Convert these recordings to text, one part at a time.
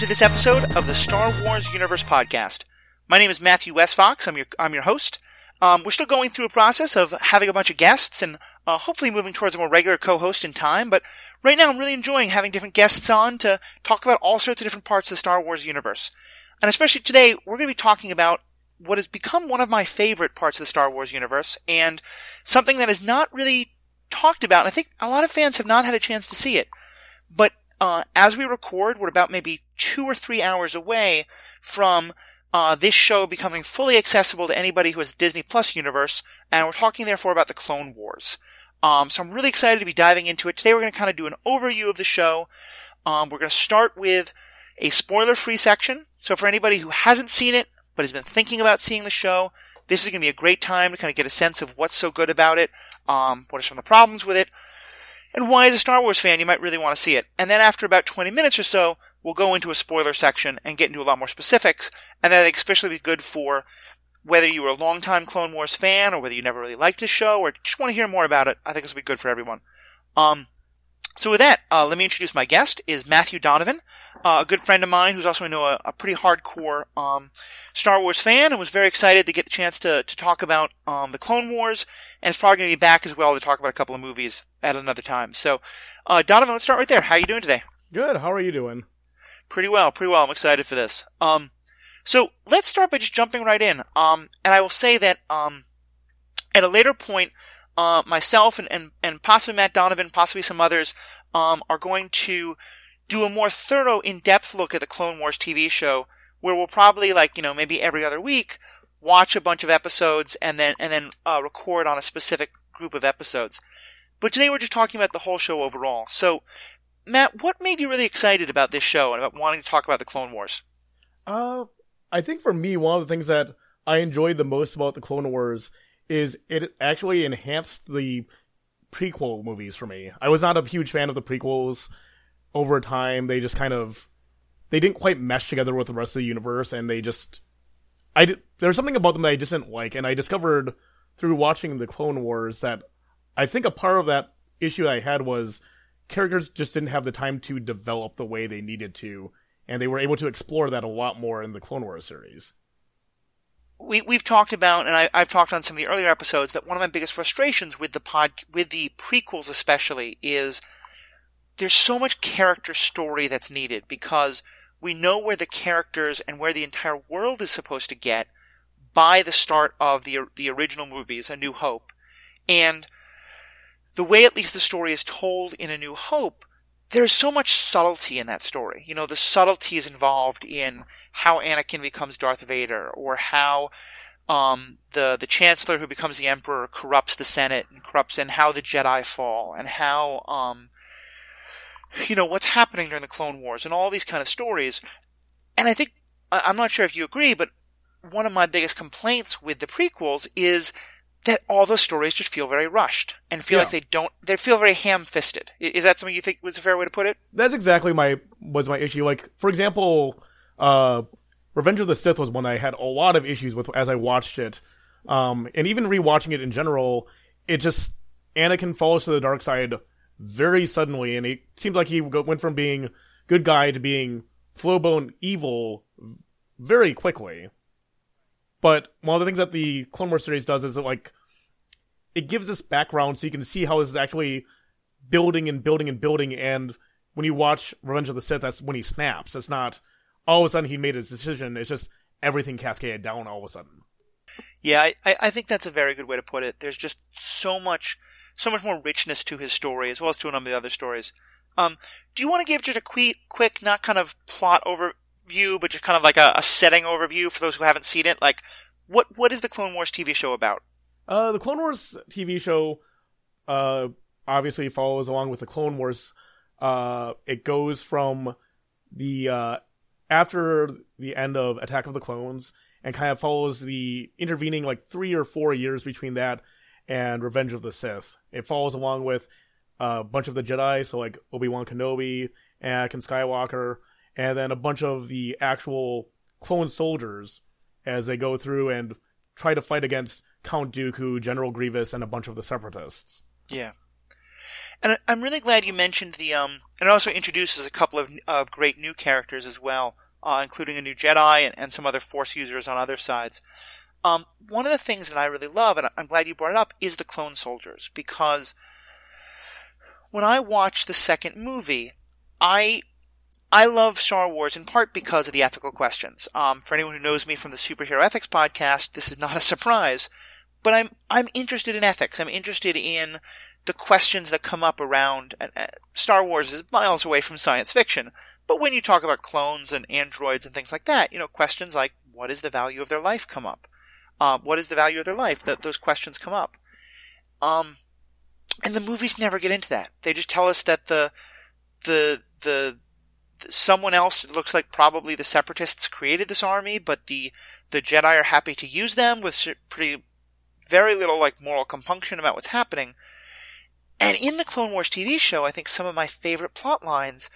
to this episode of the Star Wars Universe podcast. My name is Matthew Westfox. I'm your I'm your host. Um, we're still going through a process of having a bunch of guests and uh, hopefully moving towards a more regular co-host in time. But right now, I'm really enjoying having different guests on to talk about all sorts of different parts of the Star Wars universe. And especially today, we're going to be talking about what has become one of my favorite parts of the Star Wars universe and something that is not really talked about. And I think a lot of fans have not had a chance to see it. But uh, as we record, we're about maybe two or three hours away from uh, this show becoming fully accessible to anybody who has the Disney Plus universe, and we're talking therefore about the Clone Wars. Um, so I'm really excited to be diving into it. Today we're going to kind of do an overview of the show. Um, we're going to start with a spoiler-free section. So for anybody who hasn't seen it, but has been thinking about seeing the show, this is going to be a great time to kind of get a sense of what's so good about it, um, what are some of the problems with it, and why as a Star Wars fan you might really want to see it. And then after about 20 minutes or so, we'll go into a spoiler section and get into a lot more specifics, and that'd especially be good for whether you were a longtime Clone Wars fan or whether you never really liked the show or just want to hear more about it, I think this will be good for everyone. Um, so with that, uh, let me introduce my guest is Matthew Donovan, uh, a good friend of mine who's also a, a pretty hardcore um, Star Wars fan and was very excited to get the chance to, to talk about um, the Clone Wars and is probably going to be back as well to talk about a couple of movies at another time. So, uh, Donovan, let's start right there. How are you doing today? Good. How are you doing? Pretty well, pretty well. I'm excited for this. Um, so let's start by just jumping right in. Um, and I will say that um, at a later point, uh, myself and, and, and possibly Matt Donovan, possibly some others, um, are going to do a more thorough, in-depth look at the Clone Wars TV show, where we'll probably, like, you know, maybe every other week, watch a bunch of episodes and then, and then, uh, record on a specific group of episodes. But today we're just talking about the whole show overall. So, Matt, what made you really excited about this show and about wanting to talk about the Clone Wars? Uh, I think for me, one of the things that I enjoyed the most about the Clone Wars is it actually enhanced the prequel movies for me. I was not a huge fan of the prequels over time. They just kind of they didn't quite mesh together with the rest of the universe, and they just I did, something about them that I just didn't like, and I discovered through watching the Clone Wars that I think a part of that issue I had was characters just didn't have the time to develop the way they needed to, and they were able to explore that a lot more in the Clone Wars series we we've talked about, and I, have talked on some of the earlier episodes that one of my biggest frustrations with the pod, with the prequels especially, is there's so much character story that's needed because we know where the characters and where the entire world is supposed to get by the start of the the original movies, A New Hope, and the way at least the story is told in A New Hope, there's so much subtlety in that story. You know, the subtlety is involved in how Anakin becomes Darth Vader, or how um, the the Chancellor who becomes the Emperor corrupts the Senate and corrupts, and how the Jedi fall, and how um, you know what's happening during the Clone Wars, and all these kind of stories. And I think I'm not sure if you agree, but one of my biggest complaints with the prequels is that all those stories just feel very rushed and feel yeah. like they don't they feel very ham-fisted. Is that something you think was a fair way to put it? That's exactly my was my issue. Like for example, uh, Revenge of the Sith was one I had a lot of issues with as I watched it, um, and even rewatching it in general, it just Anakin falls to the dark side very suddenly, and it seems like he went from being good guy to being blown evil very quickly. But one of the things that the Clone Wars series does is that like it gives this background so you can see how this is actually building and building and building and when you watch Revenge of the Sith, that's when he snaps. It's not all of a sudden he made his decision. It's just everything cascaded down all of a sudden. Yeah, I, I think that's a very good way to put it. There's just so much, so much more richness to his story as well as to a number of the other stories. Um, do you want to give just a quick, quick, not kind of plot overview, but just kind of like a, a setting overview for those who haven't seen it? Like, what what is the Clone Wars TV show about? Uh, the Clone Wars TV show, uh, obviously follows along with the Clone Wars. Uh, it goes from the uh, after the end of Attack of the Clones and kind of follows the intervening like three or four years between that and Revenge of the Sith. It follows along with a bunch of the Jedi, so like Obi Wan Kenobi, Anakin Skywalker, and then a bunch of the actual clone soldiers as they go through and try to fight against Count Dooku, General Grievous, and a bunch of the Separatists. Yeah. And I'm really glad you mentioned the um, and it also introduces a couple of uh, great new characters as well, uh, including a new Jedi and, and some other Force users on other sides. Um, one of the things that I really love, and I'm glad you brought it up, is the clone soldiers because when I watched the second movie, I I love Star Wars in part because of the ethical questions. Um, for anyone who knows me from the Superhero Ethics podcast, this is not a surprise, but I'm I'm interested in ethics. I'm interested in the questions that come up around. Uh, Star Wars is miles away from science fiction, but when you talk about clones and androids and things like that, you know, questions like what is the value of their life come up. Uh, what is the value of their life? That those questions come up. Um, and the movies never get into that. They just tell us that the the the someone else it looks like probably the separatists created this army but the the jedi are happy to use them with pretty very little like moral compunction about what's happening and in the clone wars tv show i think some of my favorite plot lines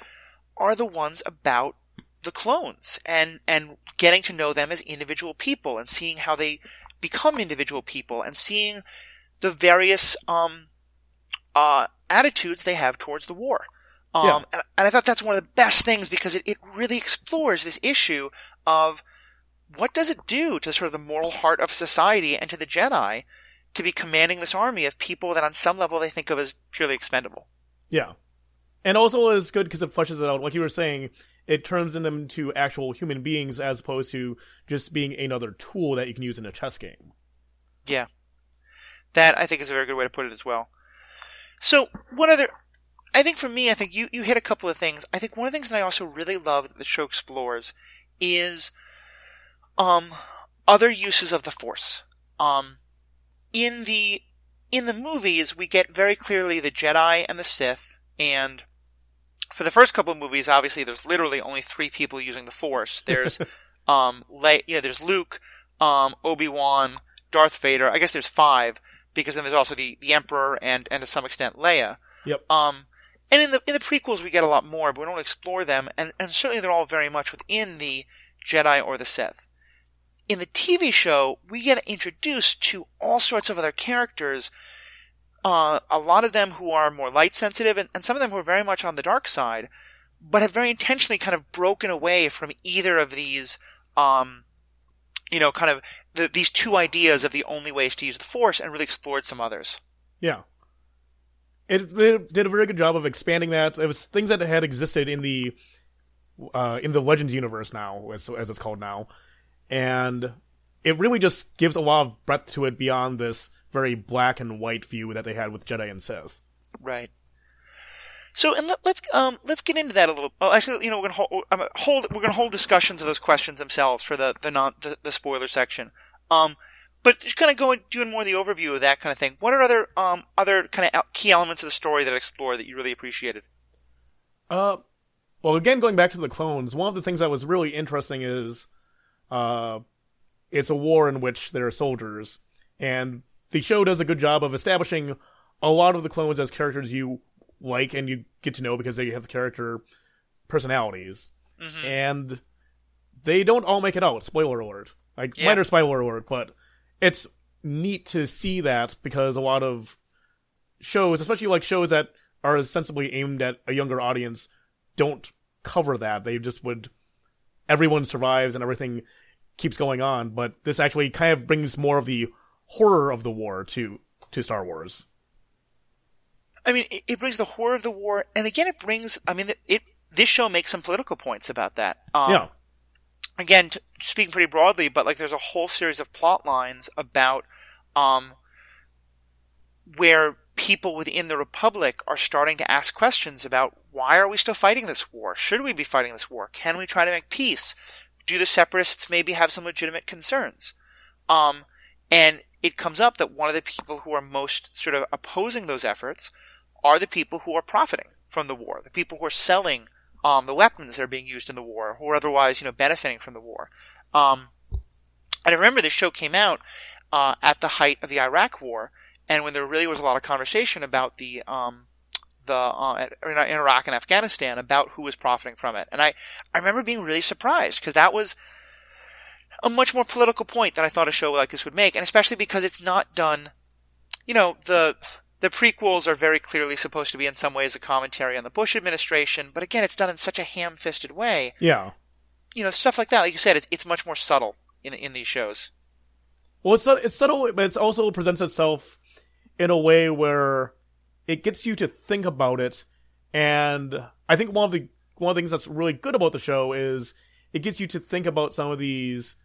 are the ones about the clones and and getting to know them as individual people and seeing how they become individual people and seeing the various um uh attitudes they have towards the war um, yeah. and, and, I thought that's one of the best things because it, it really explores this issue of what does it do to sort of the moral heart of society and to the Jedi to be commanding this army of people that on some level they think of as purely expendable. Yeah. And also is good because it flushes it out. Like you were saying, it turns them into actual human beings as opposed to just being another tool that you can use in a chess game. Yeah. That I think is a very good way to put it as well. So, one other I think for me, I think you, you hit a couple of things. I think one of the things that I also really love that the show explores is, um, other uses of the Force. Um, in the, in the movies, we get very clearly the Jedi and the Sith, and for the first couple of movies, obviously there's literally only three people using the Force. There's, um, Le- yeah, there's Luke, um, Obi-Wan, Darth Vader. I guess there's five, because then there's also the, the Emperor and, and to some extent Leia. Yep. Um, and in the in the prequels, we get a lot more, but we don't explore them, and, and certainly they're all very much within the Jedi or the Sith. In the TV show, we get introduced to all sorts of other characters. Uh, a lot of them who are more light sensitive, and, and some of them who are very much on the dark side, but have very intentionally kind of broken away from either of these, um, you know, kind of the, these two ideas of the only ways to use the Force, and really explored some others. Yeah, it, it, did a very good job of expanding that. It was things that had existed in the uh, in the Legends universe now, as, as it's called now, and it really just gives a lot of breadth to it beyond this very black and white view that they had with Jedi and Sith. Right. So, and let, us um let's get into that a little. Oh, actually, you know, we're gonna hold, um, hold we're gonna hold discussions of those questions themselves for the the non the, the spoiler section. Um, but just kind of going doing more of the overview of that kind of thing. What are other um other kind of key elements of the story that I explore that you really appreciated? Uh, well, again, going back to the clones, one of the things that was really interesting is, uh, it's a war in which there are soldiers, and the show does a good job of establishing a lot of the clones as characters you like and you get to know because they have character personalities, mm-hmm. and they don't all make it out. Spoiler alert! Like yeah. minor spoiler alert, but it's neat to see that because a lot of shows, especially like shows that are sensibly aimed at a younger audience, don't cover that. They just would everyone survives and everything keeps going on, but this actually kind of brings more of the horror of the war to to Star Wars. I mean, it, brings the horror of the war, and again, it brings. I mean, it this show makes some political points about that. Um, yeah again, t- speaking pretty broadly, but like there's a whole series of plot lines about um, where people within the Republic are starting to ask questions about why are we still fighting this war? Should we be fighting this war? Can we try to make peace? Do the separatists maybe have some legitimate concerns? Um, and it comes up that one of the people who are most sort of opposing those efforts are the people who are profiting from the war, the people who are selling um, the weapons that are being used in the war, or otherwise, you know, benefiting from the war. Um, and I remember this show came out uh, at the height of the Iraq War, and when there really was a lot of conversation about the um, the uh, in Iraq and Afghanistan about who was profiting from it, and I I remember being really surprised because that was a much more political point than I thought a show like this would make, and especially because it's not done. You know the the prequels are very clearly supposed to be in some ways a commentary on the Bush administration, but again, it's done in such a ham-fisted way. Yeah. You know, stuff like that. Like you said, it's, it's much more subtle in in these shows. Well, it's it's subtle, but it also presents itself in a way where it gets you to think about it. And I think one of the one of the things that's really good about the show is it gets you to think about some of these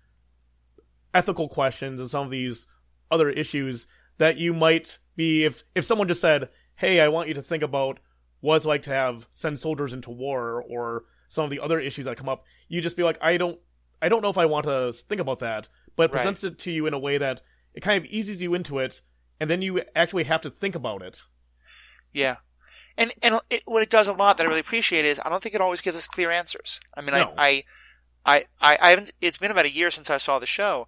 ethical questions and some of these other issues that you might be if if someone just said, "Hey, I want you to think about what it's like to have send soldiers into war," or some of the other issues that come up, you just be like, "I don't, I don't know if I want to think about that." But it Right. presents it to you in a way that it kind of eases you into it, and then you actually have to think about it. Yeah. And and it, what it does a lot that I really appreciate is I don't think it always gives us clear answers. I mean, No. I, I, I, I haven't. It's been about a year since I saw the show,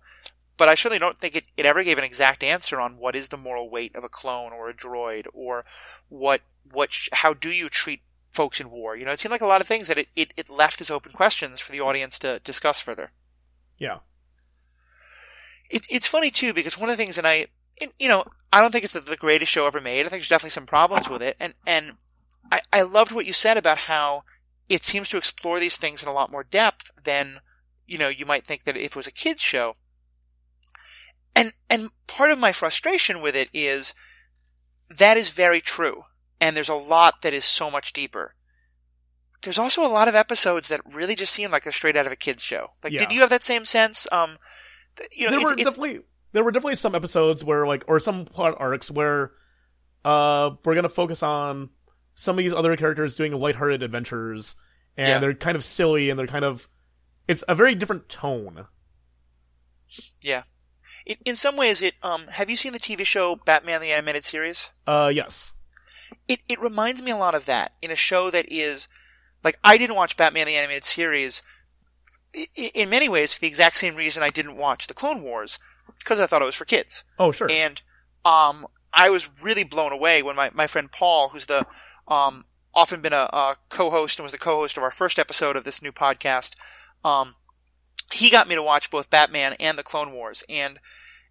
but I certainly don't think it, it ever gave an exact answer on what is the moral weight of a clone or a droid or what what sh- how do you treat folks in war. You know, it seemed like a lot of things that it, it, it left as open questions for the audience to discuss further. Yeah. It's it's funny too because one of the things that I and, you know I don't think it's the, the greatest show ever made. I think there's definitely some problems with it, and and I I loved what you said about how it seems to explore these things in a lot more depth than you know you might think that if it was a kids show. And and part of my frustration with it is that is very true, and there's a lot that is so much deeper. There's also a lot of episodes that really just seem like they're straight out of a kids show. Like, Yeah. did you have that same sense? Um, you know, there it's, were it's- definitely there were definitely some episodes where like or some plot arcs where uh we're gonna focus on some of these other characters doing lighthearted adventures and Yeah. they're kind of silly and they're kind of it's a very different tone. Yeah. In, in some ways, it. Um, have you seen the TV show Batman the Animated Series? Uh yes. It it reminds me a lot of that in a show that is like I didn't watch Batman the Animated Series i- i- in many ways for the exact same reason I didn't watch the Clone Wars because I thought it was for kids. Oh sure. And um, I was really blown away when my, my friend Paul, who's the um, often been a, a co-host and was the co-host of our first episode of this new podcast, um, he got me to watch both Batman and the Clone Wars. And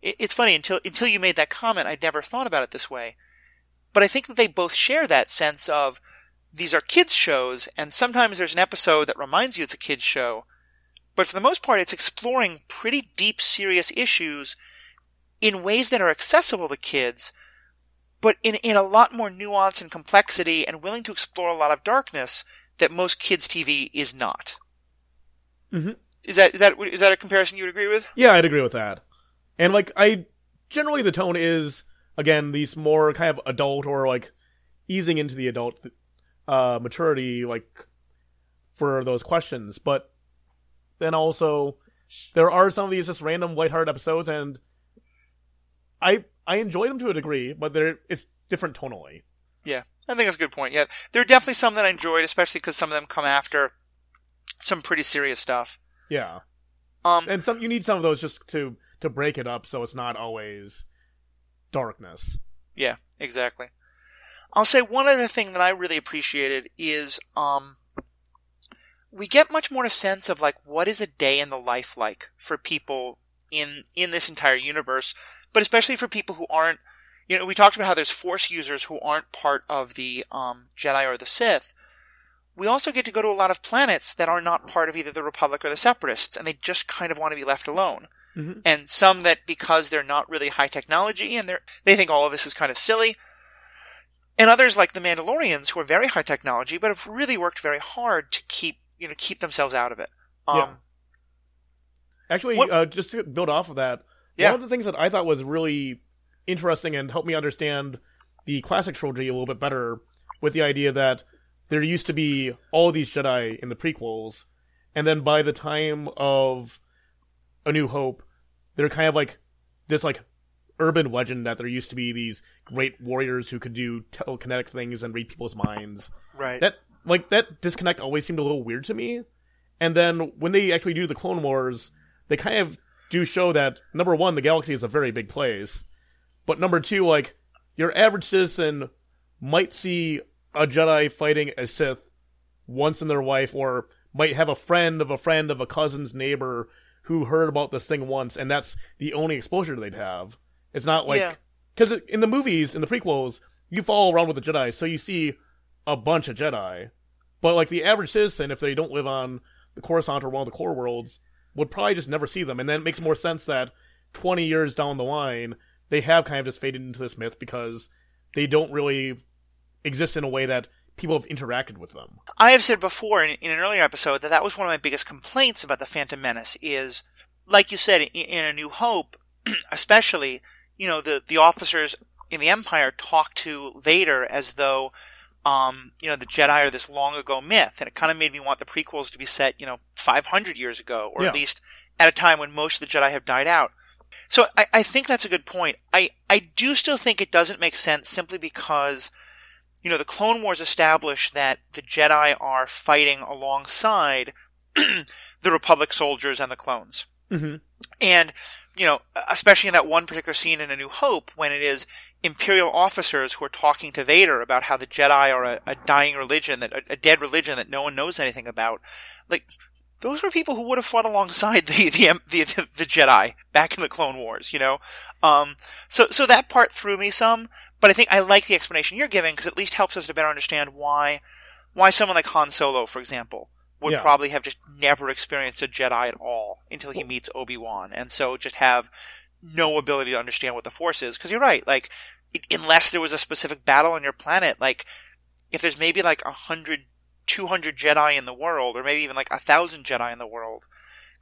it, it's funny until until you made that comment, I'd never thought about it this way. But I think that they both share that sense of these are kids shows, and sometimes there's an episode that reminds you it's a kids show. But for the most part, it's exploring pretty deep, serious issues in ways that are accessible to kids, but in, in a lot more nuance and complexity and willing to explore a lot of darkness that most kids TV is not. Mhm. Is that is that is that a comparison you would agree with? Yeah, I'd agree with that. And like I generally the tone is again these more kind of adult or like easing into the adult uh maturity like for those questions, but then also there are some of these just random lighthearted episodes and I I enjoy them to a degree, but they're it's different tonally. Yeah, I think that's a good point. Yeah, there are definitely some that I enjoyed, especially because some of them come after some pretty serious stuff. Yeah. Um, And some you need some of those just to to break it up so it's not always darkness. Yeah, exactly. I'll say one other thing that I really appreciated is um we get much more a sense of like what is a day in the life like for people in in this entire universe, but especially for people who aren't you know, we talked about how there's force users who aren't part of the um Jedi or the Sith. We also get to go to a lot of planets that are not part of either the Republic or the Separatists, and they just kind of want to be left alone Mhm. and some that because they're not really high technology and they're they think all of this is kind of silly. And others like the Mandalorians who are very high technology but have really worked very hard to keep you know keep themselves out of it. Um Yeah. Actually, What- uh, just to build off of that, Yeah. one of the things that I thought was really interesting and helped me understand the classic trilogy a little bit better with the idea that there used to be all these Jedi in the prequels, and then by the time of A New Hope, they're kind of like this like urban legend that there used to be these great warriors who could do telekinetic things and read people's minds right. that like that disconnect always seemed a little weird to me. And then when they actually do the Clone Wars, they kind of do show that number one, the galaxy is a very big place, but number two, like your average citizen might see a Jedi fighting a Sith once in their life, or might have a friend of a friend of a cousin's neighbor who heard about this thing once, and that's the only exposure they'd have. It's not like Yeah. because in the movies, in the prequels, you follow around with the Jedi, so you see a bunch of Jedi. But like the average citizen, if they don't live on the Coruscant or one of the core worlds, would probably just never see them. And then it makes more sense that 20 years down the line, they have kind of just faded into this myth because they don't really exist in a way that people have interacted with them. I have said before in, in, an earlier episode that that was one of my biggest complaints about the Phantom Menace is, like you said, in, in A New Hope, especially, you know, the, the officers in the Empire talk to Vader as though, um, you know, the Jedi are this long ago myth, and it kind of made me want the prequels to be set, you know, 500 years ago, or yeah. at least at a time when most of the Jedi have died out. So I, I think that's a good point. I, I do still think it doesn't make sense simply because you know, the Clone Wars established that the Jedi are fighting alongside the Republic soldiers and the clones. Mm-hmm. And, you know, especially in that one particular scene in A New Hope, when it is Imperial officers who are talking to Vader about how the Jedi are a, a dying religion, that a, a, dead religion that no one knows anything about. Like, those were people who would have fought alongside the the, the, the, the Jedi back in the Clone Wars, you know. Um, so so that part threw me some, but I think I like the explanation you're giving because it at least helps us to better understand why why someone like Han Solo, for example, would yeah. probably have just never experienced a Jedi at all until he meets Obi Wan, and so just have no ability to understand what the Force is. Because you're right, like unless there was a specific battle on your planet, like if there's maybe like a hundred, two hundred Jedi in the world, or maybe even like a thousand Jedi in the world,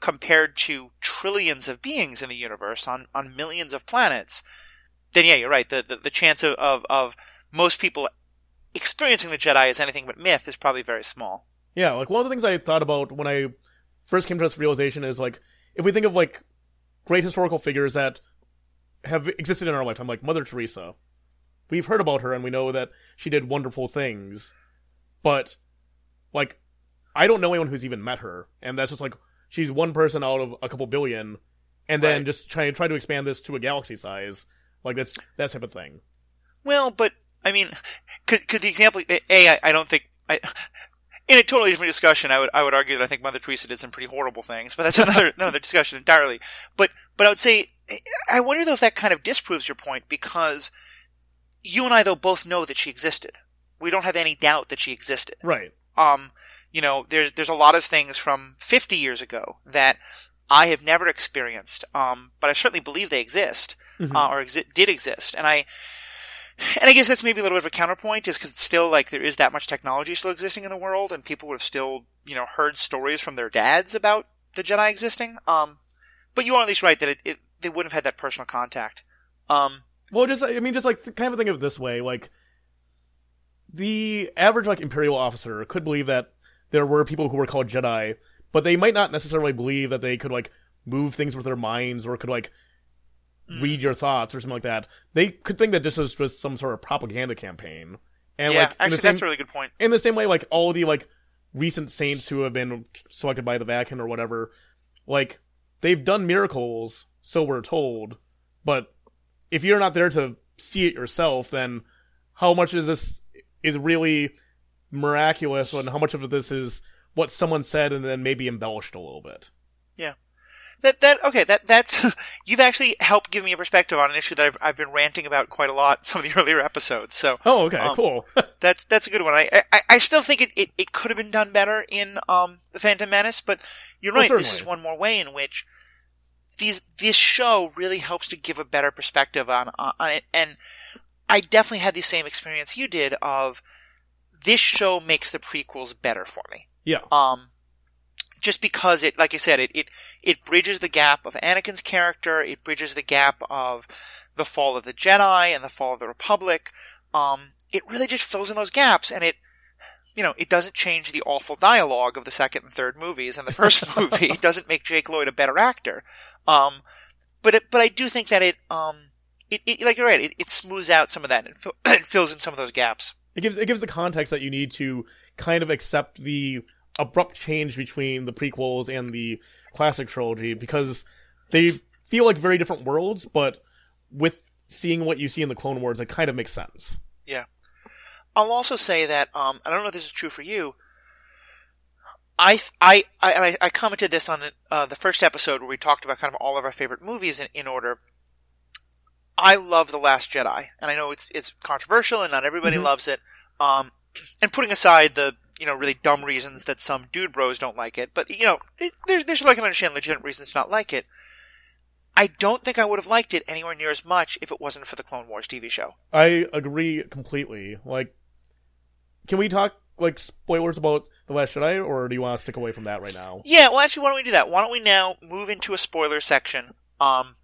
compared to trillions of beings in the universe on on millions of planets then yeah, you're right. The the, the chance of, of, of most people experiencing the Jedi as anything but myth is probably very small. Yeah, like one of the things I thought about when I first came to this realization is like if we think of like great historical figures that have existed in our lifetime, like Mother Teresa. We've heard about her and we know that she did wonderful things, but like I don't know anyone who's even met her, and that's just like she's one person out of a couple billion, and then right. just try try to expand this to a galaxy size like that's that type of thing. Well, but I mean, could could the example a I, I don't think I. In a totally different discussion, I would I would argue that I think Mother Teresa did some pretty horrible things, but that's another another discussion entirely. But but I would say I wonder though if that kind of disproves your point because you and I though both know that she existed. We don't have any doubt that she existed. Right. Um, you know, there's there's a lot of things from 50 years ago that I have never experienced, um, but I certainly believe they exist mm-hmm. uh, or exi- did exist. And I, and I guess that's maybe a little bit of a counterpoint, is because it's still like there is that much technology still existing in the world, and people would have still, you know, heard stories from their dads about the Jedi existing. Um, but you are at least right that it, it they wouldn't have had that personal contact. Um, well, just I mean, just like kind of think of it this way, like the average like Imperial officer could believe that there were people who were called Jedi, but they might not necessarily believe that they could like move things with their minds or could like Mm. read your thoughts or something like that. They could think that this was just some sort of propaganda campaign. And yeah, like, actually, same, that's a really good point. In the same way, like all the like recent saints who have been selected by the Vatican or whatever, like they've done miracles, so we're told. But if you're not there to see it yourself, then how much is this is really miraculous, and how much of this is what someone said and then maybe embellished a little bit? Yeah that that okay that that's you've actually helped give me a perspective on an issue that I've I've been ranting about quite a lot some of the earlier episodes. So oh okay um, cool that's that's a good one. I, I I still think it, it, it could have been done better in um the Phantom Menace, but you're right. Well, this is one more way in which these this show really helps to give a better perspective on on it, and I definitely had the same experience you did of this show makes the prequels better for me. Yeah. Um just because it, like I said, it, it, it bridges the gap of Anakin's character, it bridges the gap of the fall of the Jedi and the fall of the Republic. Um, it really just fills in those gaps and it, you know, it doesn't change the awful dialogue of the second and third movies and the first movie. It doesn't make Jake Lloyd a better actor. Um, but it, but I do think that it, um, it, it like you're right, it, it smooths out some of that and it, it fills in some of those gaps. It gives, it gives the context that you need to kind of accept the, abrupt change between the prequels and the classic trilogy because they feel like very different worlds, but with seeing what you see in the Clone Wars, it kind of makes sense. Yeah. I'll also say that um, I don't know if this is true for you. I I I, I commented this on the, uh, the first episode where we talked about kind of all of our favorite movies in, in order. I love The Last Jedi, and I know it's it's controversial and not everybody Mhm. loves it. Um, and putting aside the you know really dumb reasons that some dude bros don't like it, but you know it, there's there's like I can understand legitimate reasons to not like it. I don't think I would have liked it anywhere near as much if it wasn't for the Clone Wars TV show. I agree completely. Like, can we talk like spoilers about the Last Jedi, or do you want to stick away from that right now? Yeah, well, actually, why don't we do that? Why don't we now move into a spoiler section? Um,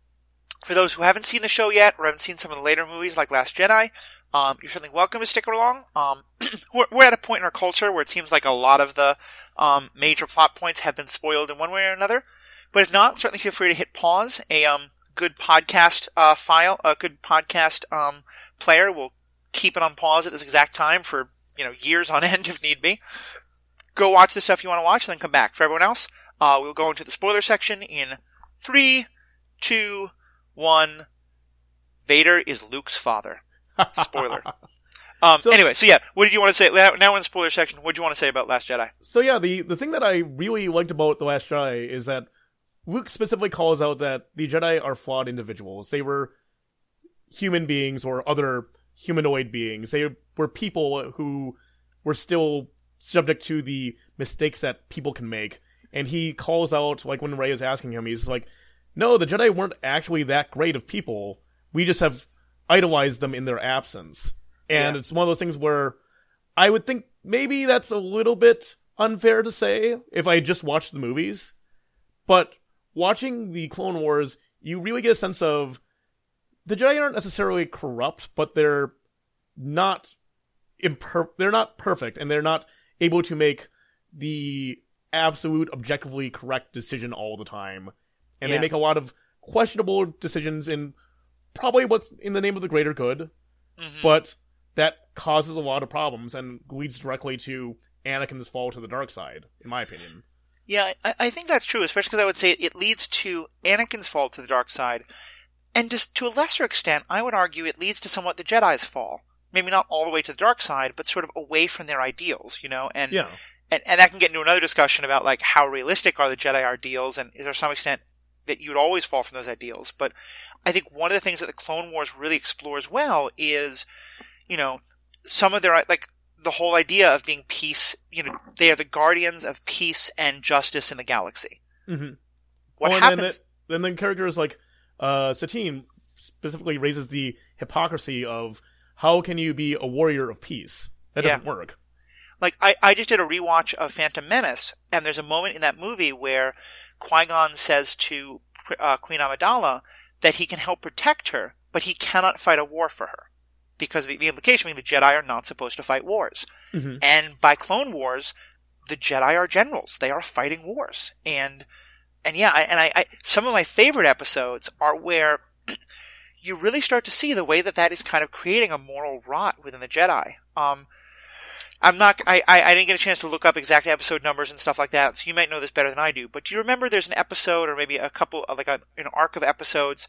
for those who haven't seen the show yet, or haven't seen some of the later movies like Last Jedi, um, you're certainly welcome to stick along. Um, we're, we're at a point in our culture where it seems like a lot of the um, major plot points have been spoiled in one way or another. But if not, certainly feel free to hit pause. A um, good podcast uh, file, a good podcast um, player will keep it on pause at this exact time for you know years on end if need be. Go watch the stuff you want to watch, and then come back. For everyone else, uh, we'll go into the spoiler section in three, two, one. Vader is Luke's father. Spoiler. Um, So- anyway, so yeah, what did you want to say? Now in the spoiler section. What do you want to say about Last Jedi? So yeah, the the thing that I really liked about the Last Jedi is that Luke specifically calls out that the Jedi are flawed individuals. They were human beings or other humanoid beings. They were people who were still subject to the mistakes that people can make. And he calls out, like when Rey is asking him, he's like, "No, the Jedi weren't actually that great of people. We just have idolized them in their absence." And Yeah. it's one of those things where I would think maybe that's a little bit unfair to say if I just watched the movies. But watching the Clone Wars, you really get a sense of the Jedi aren't necessarily corrupt, but they're not imper- they're not perfect and they're not able to make the absolute objectively correct decision all the time. And Yeah. they make a lot of questionable decisions in probably what's in the name of the greater good, Mhm. but that causes a lot of problems and leads directly to Anakin's fall to the dark side, in my opinion. Yeah, I, I think that's true, especially because I would say it leads to Anakin's fall to the dark side. And just to a lesser extent, I would argue it leads to somewhat the Jedi's fall. Maybe not all the way to the dark side, but sort of away from their ideals, you know? And, Yeah. and, and that can get into another discussion about like how realistic are the Jedi ideals and is there some extent that you'd always fall from those ideals. But I think one of the things that the Clone Wars really explores well is, you know, some of their, like, the whole idea of being peace, you know, they are the guardians of peace and justice in the galaxy. Mm-hmm. What Oh, and happens? Then the, then the characters like uh, Satine specifically raises the hypocrisy of how can you be a warrior of peace? That doesn't work. Like, I, I just did a rewatch of Phantom Menace, and there's a moment in that movie where Qui-Gon says to uh, Queen Amidala that he can help protect her, but he cannot fight a war for her. Because the, the implication being the Jedi are not supposed to fight wars. Mhm. And by Clone Wars, the Jedi are generals. They are fighting wars. And, and yeah, I, and I, I, some of my favorite episodes are where you really start to see the way that that is kind of creating a moral rot within the Jedi. Um, I'm not, I, I, I didn't get a chance to look up exact episode numbers and stuff like that, so you might know this better than I do. But do you remember there's an episode or maybe a couple, like a, an arc of episodes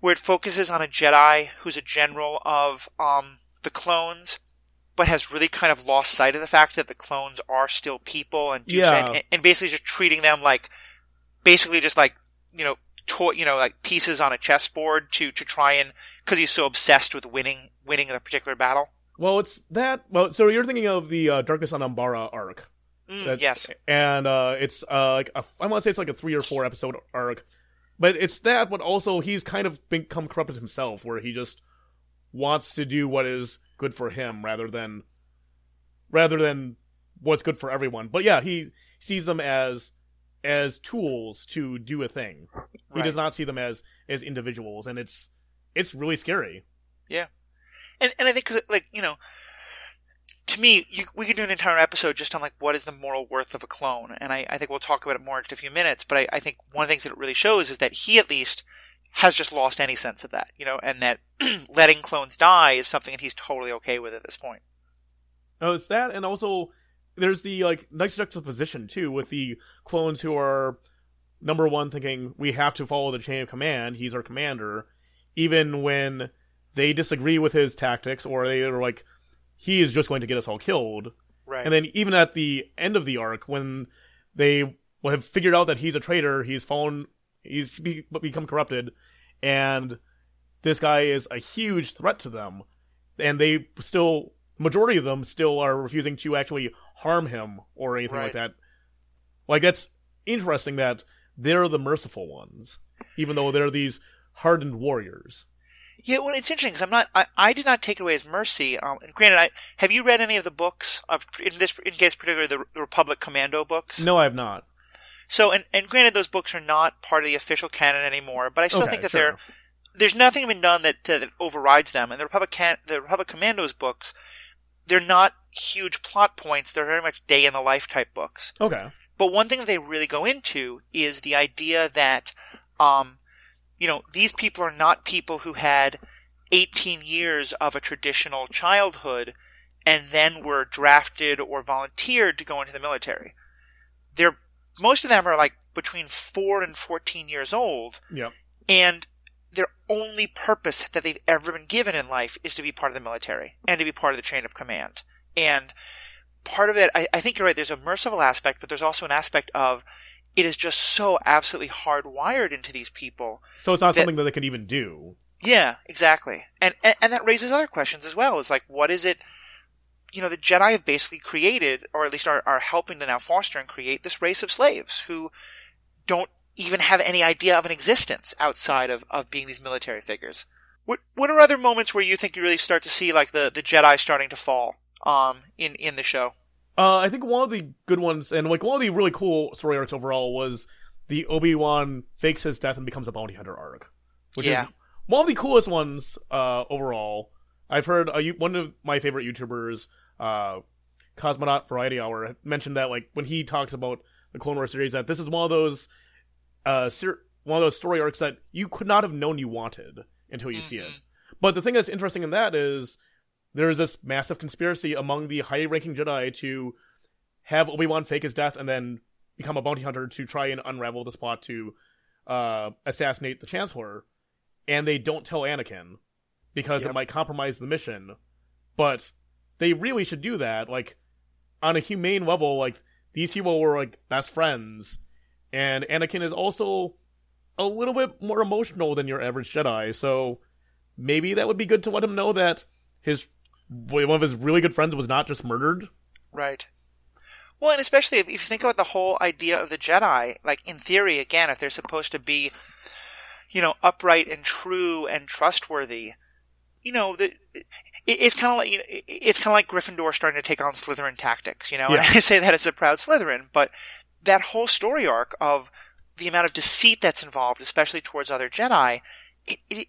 where it focuses on a Jedi who's a general of, um, the clones, but has really kind of lost sight of the fact that the clones are still people and Yeah. and, and basically just treating them like, basically just like, you know, toy, you know, like pieces on a chessboard to, to try and, cause he's so obsessed with winning, winning a particular battle. Well, it's that. Well, so you're thinking of the uh, Darkness on Umbara arc. Mm, yes. and uh, it's uh, like a, I want to say it's like a three or four episode arc, but it's that. But also, he's kind of become corrupted himself, where he just wants to do what is good for him rather than rather than what's good for everyone. But yeah, he sees them as as tools to do a thing. He does not see them as as individuals, and it's it's really scary. And and I think like you know, to me, you, we could do an entire episode just on like what is the moral worth of a clone, and I, I think we'll talk about it more in just a few minutes. But I, I think one of the things that it really shows is that he at least has just lost any sense of that, you know, and that letting clones die is something that he's totally okay with at this point. No, it's that, and also there's the like nice juxtaposition too with the clones who are number one thinking we have to follow the chain of command. He's our commander, even when they disagree with his tactics or they are like he is just going to get us all killed. Right. And then even at the end of the arc, when they have figured out that he's a traitor, he's fallen, he's be- become corrupted, and this guy is a huge threat to them, and they still majority of them still are refusing to actually harm him or anything Right. like that. Like that's interesting that they're the merciful ones, even though they're these hardened warriors. Yeah, well, it's interesting because I'm not. I, I did not take it away as mercy. Um, and granted, I have you read any of the books of in this in case particularly the, the Republic Commando books? No, I have not. So, and, and granted, those books are not part of the official canon anymore, but I still Okay, think that sure. there's nothing been done that uh, that overrides them. And the Republic can, the Republic Commandos books, they're not huge plot points. They're very much day in the life type books. Okay. But one thing they really go into is the idea that, um, you know, these people are not people who had 18 years of a traditional childhood and then were drafted or volunteered to go into the military. They're, most of them are like between 4 and 14 years old Yep. and their only purpose that they've ever been given in life is to be part of the military and to be part of the chain of command. And part of it, I, I think you're right, there's a merciful aspect, but there's also an aspect of it is just so absolutely hardwired into these people. So it's not That- something that they can even do. Yeah, exactly. And, and, and that raises other questions as well. It's like, what is it, you know, the Jedi have basically created, or at least are, are helping to now foster and create this race of slaves who don't even have any idea of an existence outside of, of being these military figures. What what are other moments where you think you really start to see like the, the Jedi starting to fall um in, in the show? Uh, I think one of the good ones, and like one of the really cool story arcs overall, was the Obi Wan fakes his death and becomes a bounty hunter arc, which Yeah. is one of the coolest ones uh, overall. I've heard you- one of my favorite YouTubers, uh, Cosmonaut Variety Hour, mentioned that like when he talks about the Clone Wars series, that this is one of those uh, ser- one of those story arcs that you could not have known you wanted until you see Mhm. it. But the thing that's interesting in that is there's this massive conspiracy among the high ranking Jedi to have Obi Wan fake his death and then become a bounty hunter to try and unravel this plot to uh, assassinate the Chancellor. And they don't tell Anakin because Yep. it might compromise the mission. But they really should do that. Like, on a humane level, like, these people were like best friends. And Anakin is also a little bit more emotional than your average Jedi. So maybe that would be good to let him know that his one of his really good friends was not just murdered. Right. Well, and especially if you think about the whole idea of the Jedi, like in theory, again, if they're supposed to be, you know, upright and true and trustworthy, you know, the, it, it's kind of like you know, it's kind of like Gryffindor starting to take on Slytherin tactics, you know. And I say that as a proud Slytherin, but that whole story arc of the amount of deceit that's involved, especially towards other Jedi, it it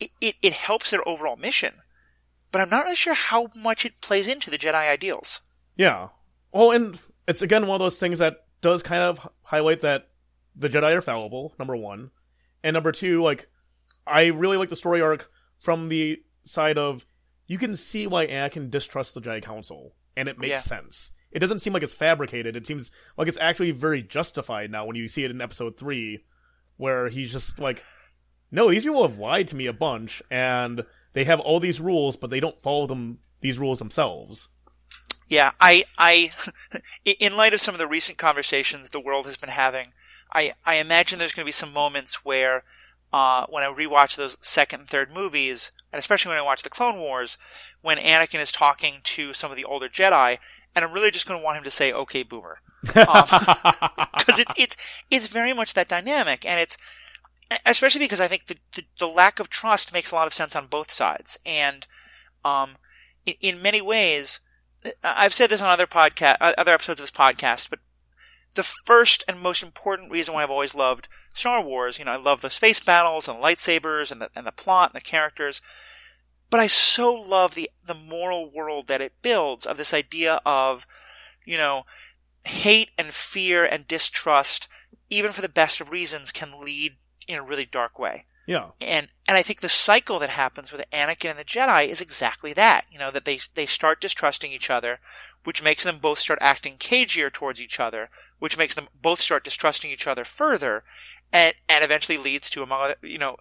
it, it, it helps their overall mission. But I'm not really sure how much it plays into the Jedi ideals. Yeah. Well, and it's again one of those things that does kind of highlight that the Jedi are fallible. Number one, and number two, like I really like the story arc from the side of you can see why Anakin distrusts the Jedi Council, and it makes Yeah. sense. It doesn't seem like it's fabricated. It seems like it's actually very justified now when you see it in Episode three, where he's just like, "No, these people have lied to me a bunch, and they have all these rules, but they don't follow them these rules themselves." Yeah, I, I, in light of some of the recent conversations the world has been having, I, I imagine there's going to be some moments where, uh, when I rewatch those second and third movies, and especially when I watch the Clone Wars, when Anakin is talking to some of the older Jedi, and I'm really just going to want him to say, "Okay, Boomer," because it's it's it's very much that dynamic, and it's especially because I think the, the the lack of trust makes a lot of sense on both sides, and um, in, in many ways, I've said this on other podcast, other episodes of this podcast, but the first and most important reason why I've always loved Star Wars, you know, I love the space battles and the lightsabers and the and the plot and the characters, but I so love the the moral world that it builds of this idea of, you know, hate and fear and distrust, even for the best of reasons, can lead in a really dark way. yeah. And and I think the cycle that happens with Anakin and the Jedi is exactly that. You know, that they they start distrusting each other, which makes them both start acting cagier towards each other, which makes them both start distrusting each other further, and and eventually leads to among other, you know,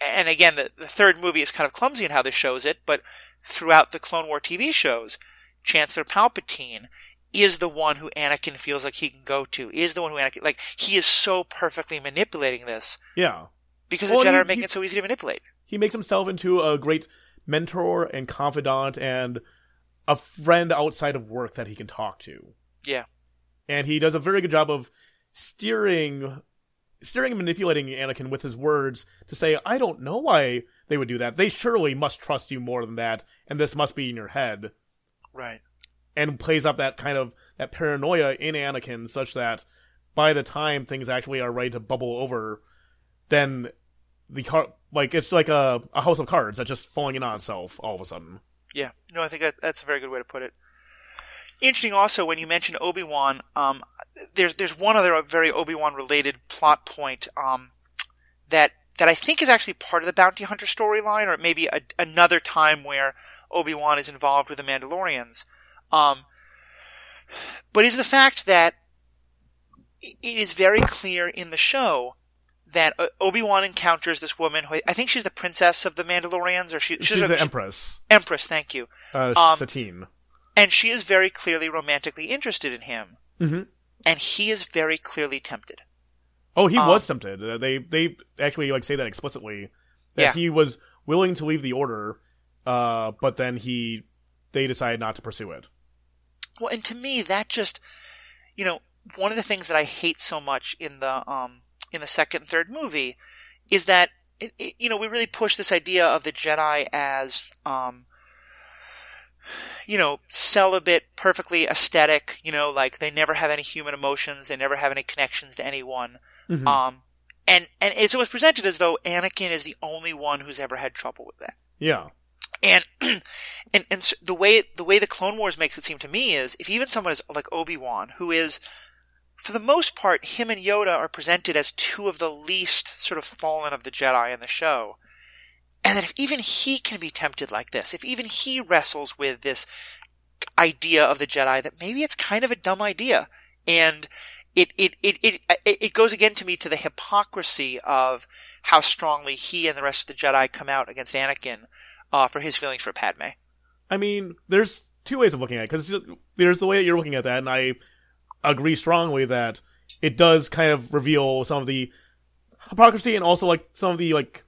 and again the, the third movie is kind of clumsy in how this shows it, but throughout the Clone War TV shows, Chancellor Palpatine is the one who Anakin feels like he can go to, is the one who Anakin like he is so perfectly manipulating this Yeah. because Well, the Jedi he- are making he- it so easy to manipulate. he makes himself into a great mentor and confidant and a friend outside of work that he can talk to. Yeah. And he does a very good job of steering steering and manipulating Anakin with his words to say, I don't know why they would do that. They surely must trust you more than that, and this must be in your head. Right. And plays up that kind of that paranoia in Anakin such that by the time things actually are ready to bubble over, then the car like it's like a, a house of cards that's just falling in on itself all of a sudden. Yeah, no, I think that, that's a very good way to put it. Interesting, also when you mentioned Obi Wan, um, there's there's one other very Obi Wan related plot point um, that that I think is actually part of the Bounty Hunter storyline, or maybe a, another time where Obi Wan is involved with the Mandalorians. Um, but is the fact that it is very clear in the show that Obi Wan encounters this woman who I think she's the princess of the Mandalorians, or she, She's, she's, a, the Empress, Empress. Thank you. uh, Um, Satine. And she is very clearly romantically interested in him. Mhm. And he is very clearly tempted. Oh, he um, was tempted. Uh, They they actually like say that explicitly that Yeah. he was willing to leave the order, uh, but then he they decided not to pursue it. Well, and to me, that just, you know, one of the things that I hate so much in the, um, in the second and third movie is that, it, it, you know, we really push this idea of the Jedi as, um, you know, celibate, perfectly aesthetic, you know, like they never have any human emotions, they never have any connections to anyone. Mhm. Um, and, and it's always presented as though Anakin is the only one who's ever had trouble with that. yeah, And and and the way the way the Clone Wars makes it seem to me is if even someone is like Obi Wan, who is for the most part, him and Yoda are presented as two of the least sort of fallen of the Jedi in the show. And that if even he can be tempted like this, if even he wrestles with this idea of the Jedi, that maybe it's kind of a dumb idea. And it, it, it, it it goes again to me to the hypocrisy of how strongly he and the rest of the Jedi come out against Anakin uh, for his feelings for Padme. I mean, there's two ways of looking at it because there's the way that you're looking at that, and I agree strongly that it does kind of reveal some of the hypocrisy and also like some of the like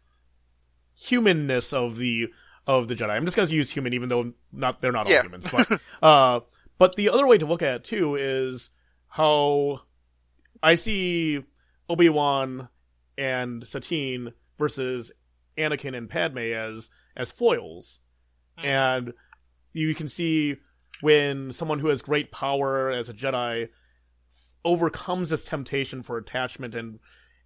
humanness of the of the Jedi. I'm just going to use human, even though not they're not all humans. But uh, but the other way to look at it too is how I see Obi Wan and Satine versus Anakin and Padme as as foils, hmm. and you can see when someone who has great power as a Jedi overcomes this temptation for attachment and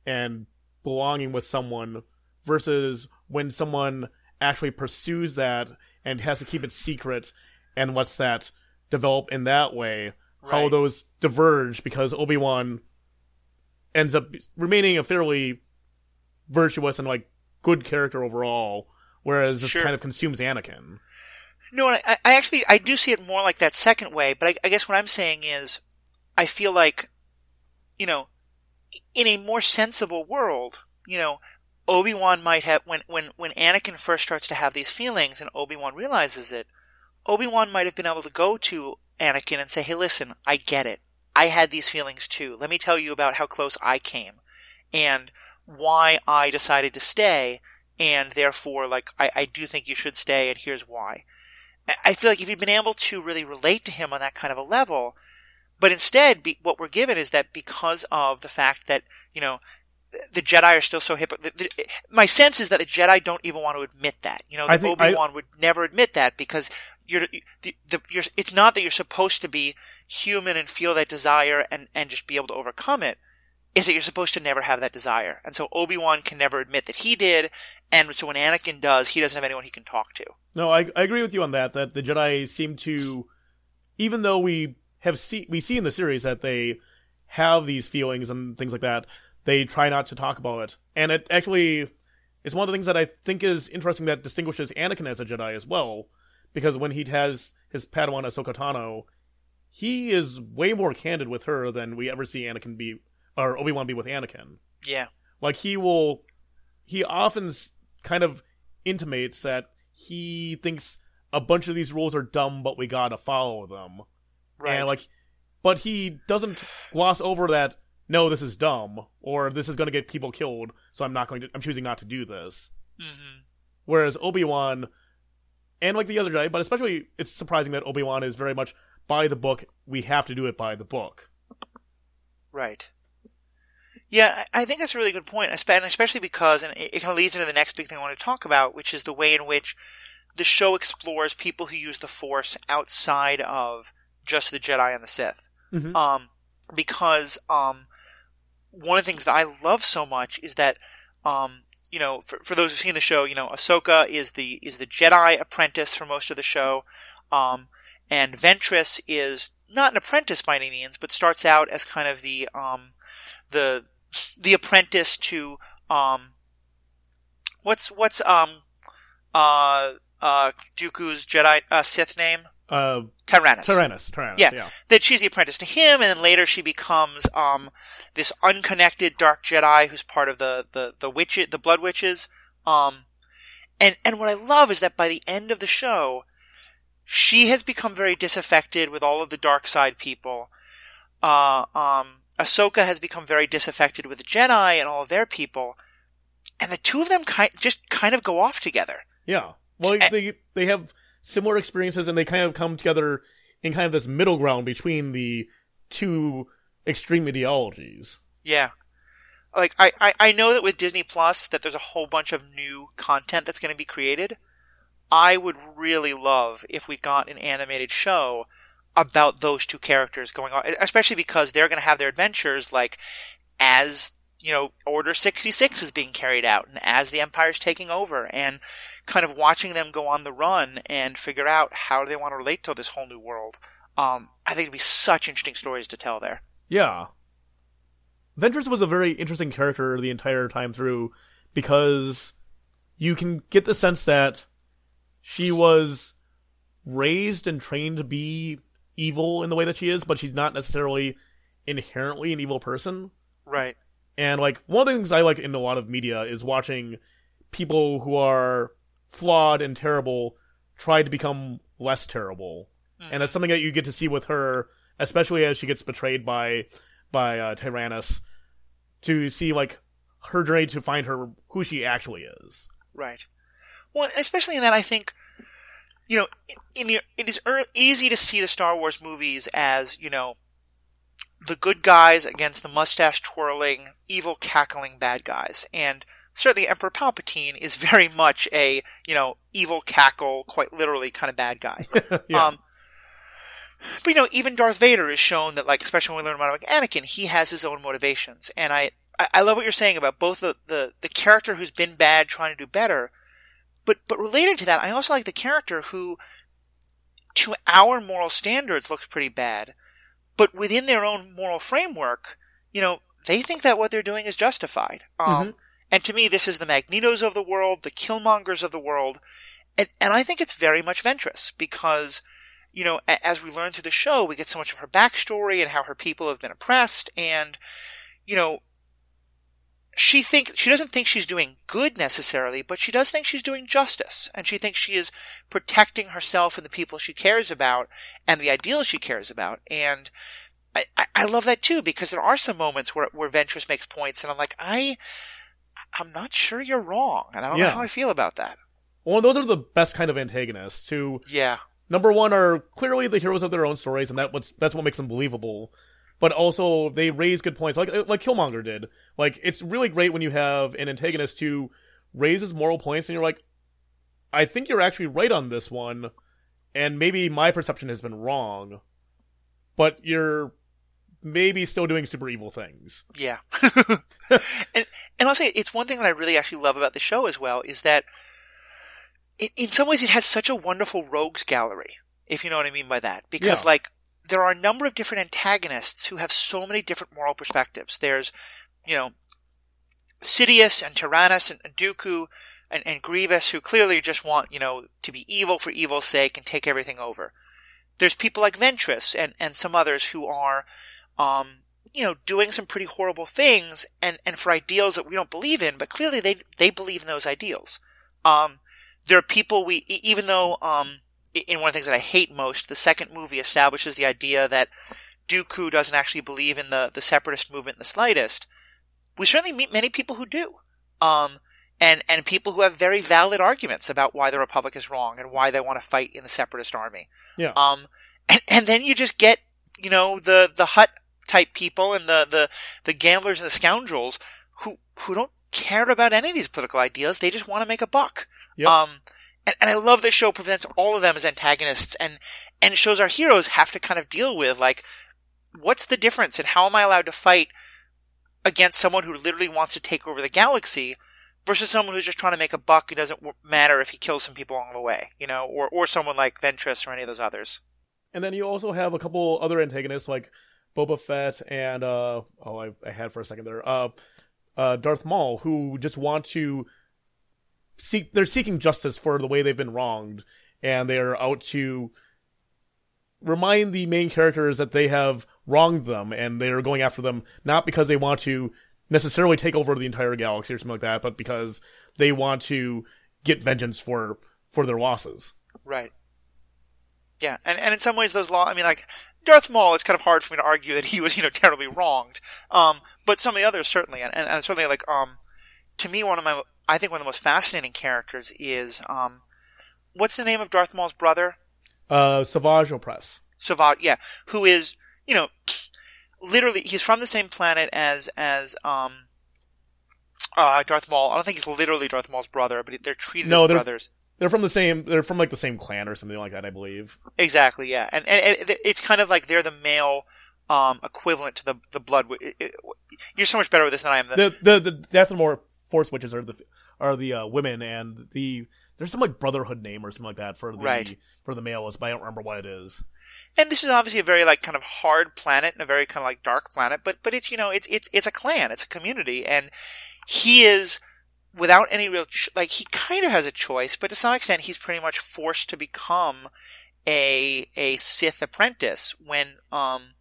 and belonging with someone versus when someone actually pursues that and has to keep it secret and lets that develop in that way. How those diverge because Obi-Wan ends up remaining a fairly virtuous and like good character overall whereas this Sure. kind of consumes Anakin No, I, I actually I do see it more like that second way. But I, I guess what I'm saying is, I feel like, you know, in a more sensible world, you know, Obi Wan might have when when when Anakin first starts to have these feelings and Obi Wan realizes it, Obi Wan might have been able to go to Anakin and say, "Hey, listen, I get it. I had these feelings too. Let me tell you about how close I came, and why I decided to stay." And therefore, like, I, I do think you should stay, and here's why. I feel like if you'd been able to really relate to him on that kind of a level, but instead, be, what we're given is that because of the fact that you know the Jedi are still so hip. The, the, my sense is that the Jedi don't even want to admit that. You know, Obi Wan would never admit that because you're the, the you're. It's not that you're supposed to be human and feel that desire and and just be able to overcome it. Is that you're supposed to never have that desire, and so Obi Wan can never admit that he did, and so when Anakin does, he doesn't have anyone he can talk to. No, I, I agree with you on that. That the Jedi seem to, even though we have see we see in the series that they have these feelings and things like that, they try not to talk about it. And it actually is one of the things that I think is interesting that distinguishes Anakin as a Jedi as well, because when he has his Padawan Ahsoka Tano, he is way more candid with her than we ever see Anakin be or Obi Wan be with Anakin. Yeah, Like he will, he often kind of intimates that he thinks a bunch of these rules are dumb, but we gotta follow them. right. And like, but he doesn't gloss over that no, this is dumb, or this is going to get people killed, so I'm not going to. I'm choosing not to do this. hmm Whereas Obi Wan, and like the other Jedi, but especially it's surprising that Obi Wan is very much by the book. We have to do it by the book. Right. Yeah, I think that's a really good point, especially because, and it, kind of leads into the next big thing I want to talk about, which is the way in which the show explores people who use the Force outside of just the Jedi and the Sith. Mhm. Um, because um, one of the things that I love so much is that um, you know, for, for those who've seen the show, you know, Ahsoka is the is the Jedi apprentice for most of the show, um, and Ventress is not an apprentice by any means, but starts out as kind of the um, the the apprentice to um, what's what's um uh uh Dooku's Jedi uh, Sith name Uh, Tyrannus Tyrannus, Tyrannus, Yeah. yeah. that she's the apprentice to him, and then later she becomes um, this unconnected dark Jedi who's part of the the the witch the Blood Witches. Um, and and what I love is that by the end of the show, she has become very disaffected with all of the dark side people. Uh, um, Ahsoka has become very disaffected with the Jedi and all of their people, and the two of them kind just kind of go off together. Yeah. Well, they they have similar experiences, and they kind of come together in kind of this middle ground between the two extreme ideologies. Yeah. Like I, I, I know that with Disney Plus that there's a whole bunch of new content that's going to be created. I would really love if we got an animated show about those two characters going on, especially because they're going to have their adventures like as you know Order 66 is being carried out and as the Empire's taking over and kind of watching them go on the run and figure out how they want to relate to this whole new world. Um, I think it'd be such interesting stories to tell there. Yeah. Ventress was a very interesting character the entire time through because you can get the sense that she was raised and trained to be evil in the way that she is, but she's not necessarily inherently an evil person. Right. And like one of the things I like in a lot of media is watching people who are flawed and terrible try to become less terrible. And that's something that you get to see with her, especially as she gets betrayed by by uh, Tyrannus, to see like her journey to find her who she actually is. Right. Well, especially in that, I think, you know, in, the, it is easy to see the Star Wars movies as, you know, the good guys against the mustache twirling, evil cackling bad guys. And certainly Emperor Palpatine is very much a, you know, evil cackle, quite literally kind of bad guy. yeah. Um, but you know, even Darth Vader is shown that, like, especially when we learn about like, Anakin, he has his own motivations. And I, I, I love what you're saying about both the, the, the character who's been bad trying to do better, but but related to that, I also like the character who, to our moral standards, looks pretty bad, but within their own moral framework, you know, they think that what they're doing is justified. Um, and to me, this is the Magnetos of the world, the Killmongers of the world, and and I think it's very much Ventress because you know, a- as we learn through the show, we get so much of her backstory and how her people have been oppressed, and you know, she think she doesn't think she's doing good necessarily, but she does think she's doing justice, and she thinks she is protecting herself and the people she cares about and the ideals she cares about, and. I, I- I love that too because there are some moments where where Ventress makes points and I'm like I I'm not sure you're wrong and I don't know how I feel about that. Well, those are the best kind of antagonists who Yeah. number one are clearly the heroes of their own stories, and that what's that's what makes them believable. But also they raise good points, like like Killmonger did. Like it's really great when you have an antagonist who raises moral points, and you're like, I think you're actually right on this one, and maybe my perception has been wrong, but you're maybe still doing super evil things. Yeah. and and I'll say it's one thing that I really actually love about the show as well is that in, in some ways it has such a wonderful rogues gallery, if you know what I mean by that. Because Yeah. like there are a number of different antagonists who have so many different moral perspectives. There's, you know, Sidious and Tyrannus and, Dooku and, and Grievous who clearly just want, you know, to be evil for evil's sake and take everything over. There's people like Ventress and, and some others who are, um, you know, doing some pretty horrible things and, and for ideals that we don't believe in, but clearly they, they believe in those ideals. Um, there are people we, even though, um, in one of the things that I hate most, the second movie establishes the idea that Dooku doesn't actually believe in the, the separatist movement in the slightest. We certainly meet many people who do. Um, and, and people who have very valid arguments about why the Republic is wrong and why they want to fight in the separatist army. Yeah. Um, and, and then you just get, you know, the, the Hutt type people and the, the, the gamblers and the scoundrels who, who don't care about any of these political ideas. They just want to make a buck. Yep. Um, and, and I love this show presents all of them as antagonists and, and shows our heroes have to kind of deal with like, what's the difference and how am I allowed to fight against someone who literally wants to take over the galaxy versus someone who's just trying to make a buck. It doesn't matter if he kills some people along the way, you know, or, or someone like Ventress or any of those others. And then you also have a couple other antagonists like Boba Fett and uh oh I, I had for a second there uh uh Darth Maul who just want to seek they're seeking justice for the way they've been wronged and they're out to remind the main characters that they have wronged them and they're going after them not because they want to necessarily take over the entire galaxy or something like that, but because they want to get vengeance for for their losses. Right. Yeah, and and in some ways those law I mean like Darth Maul, it's kind of hard for me to argue that he was, you know, terribly wronged. Um, but some of the others certainly, and, and certainly like, um, to me, one of my, I think one of the most fascinating characters is, um, what's the name of Darth Maul's brother? Uh, Savage Opress. Savage, yeah, who is, you know, literally, he's from the same planet as, as, um, uh, Darth Maul. I don't think he's literally Darth Maul's brother, but they're treated No, as they're- brothers. They're from the same. They're from like the same clan or something like that, I believe. Exactly, yeah, and, and, and it's kind of like they're the male um, equivalent to the the blood. it- it- you're so much better with this than I am. The the the Dathomir Force Witches are the are the uh, women, and the there's some like Brotherhood name or something like that for the Right. for the males, but I don't remember what it is. and this is obviously a very like kind of hard planet and a very kind of like dark planet, but but it's you know it's it's it's a clan, it's a community, and he is without any real ch- like he kind of has a choice, but to some extent he's pretty much forced to become a a Sith apprentice when um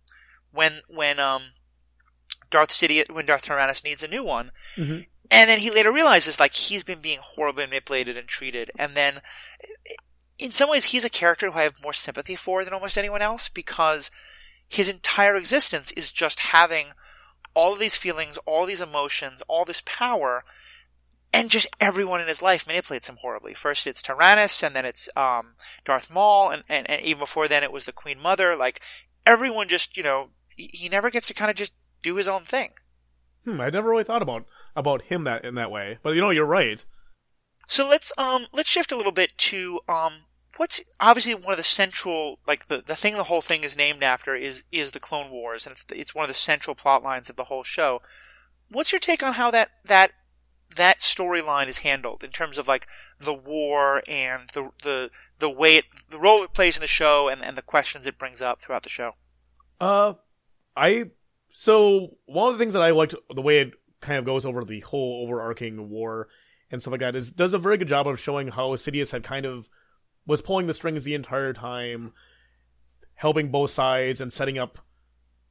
when when um Darth Sidious when Darth Tyrannus needs a new one. Mhm. And then he later realizes like he's been being horribly manipulated and treated and then in some ways he's a character who I have more sympathy for than almost anyone else because his entire existence is just having all of these feelings, all these emotions, all this power, and just everyone in his life manipulates him horribly. First it's Tyrannus, and then it's um, Darth Maul, and, and, and even before then it was the Queen Mother. Like everyone just, you know, he, he never gets to kind of just do his own thing. Hmm, I never really thought about about him that in that way. But you know, you're right. So let's um let's shift a little bit to um what's obviously one of the central like the the thing the whole thing is named after is is the Clone Wars and it's it's one of the central plot lines of the whole show. What's your take on how that that that storyline is handled in terms of like the war and the the the way it the role it plays in the show and and the questions it brings up throughout the show? Uh, I so one of the things that I liked the way it kind of goes over the whole overarching war and stuff like that is does a very good job of showing how Sidious had kind of was pulling the strings the entire time, helping both sides and setting up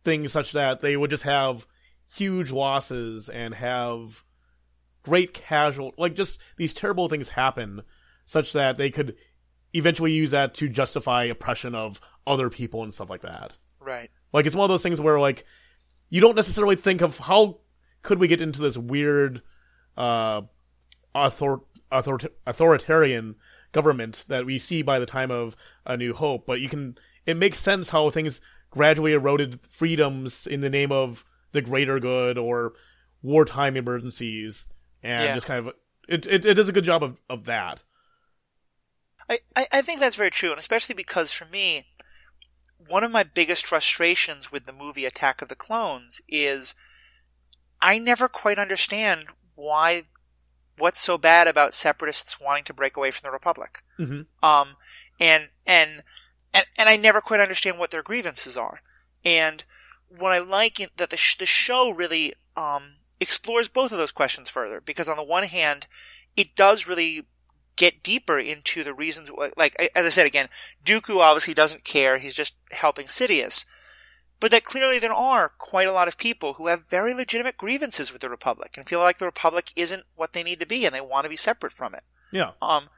things such that they would just have huge losses and have great casual like just these terrible things happen such that they could eventually use that to justify oppression of other people and stuff like that. Right. Like it's one of those things where like you don't necessarily think of how could we get into this weird uh author, author authoritarian government that we see by the time of A New Hope, but you can it makes sense how things gradually eroded freedoms in the name of the greater good or wartime emergencies and Yeah. just kind of it, it it does a good job of, of that. I, I, I think that's very true, and especially because for me, one of my biggest frustrations with the movie Attack of the Clones is I never quite understand why what's so bad about separatists wanting to break away from the Republic. hmm Um, and, and, and, and I never quite understand what their grievances are. And what I like in, that the, sh- the show really, um, explores both of those questions further, because on the one hand, it does really get deeper into the reasons, like, as I said again, Dooku obviously doesn't care, he's just helping Sidious. But that clearly there are quite a lot of people who have very legitimate grievances with the Republic and feel like the Republic isn't what they need to be and they want to be separate from it. Yeah. Um,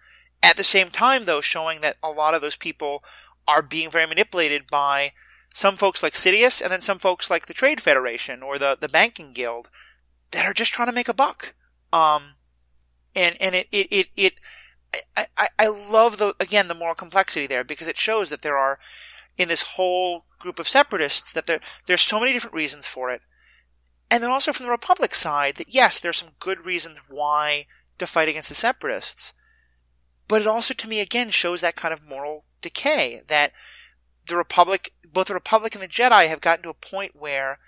at the same time, though, showing that a lot of those people are being very manipulated by some folks like Sidious, and then some folks like the Trade Federation or the the Banking Guild that are just trying to make a buck. Um, and and it it it, it I, I, love the again the moral complexity there because it shows that there are in this whole group of separatists that there there's so many different reasons for it. And then also from the Republic side that yes, there's some good reasons why to fight against the separatists. But it also to me again shows that kind of moral decay that the Republic both the Republic and the Jedi have gotten to a point where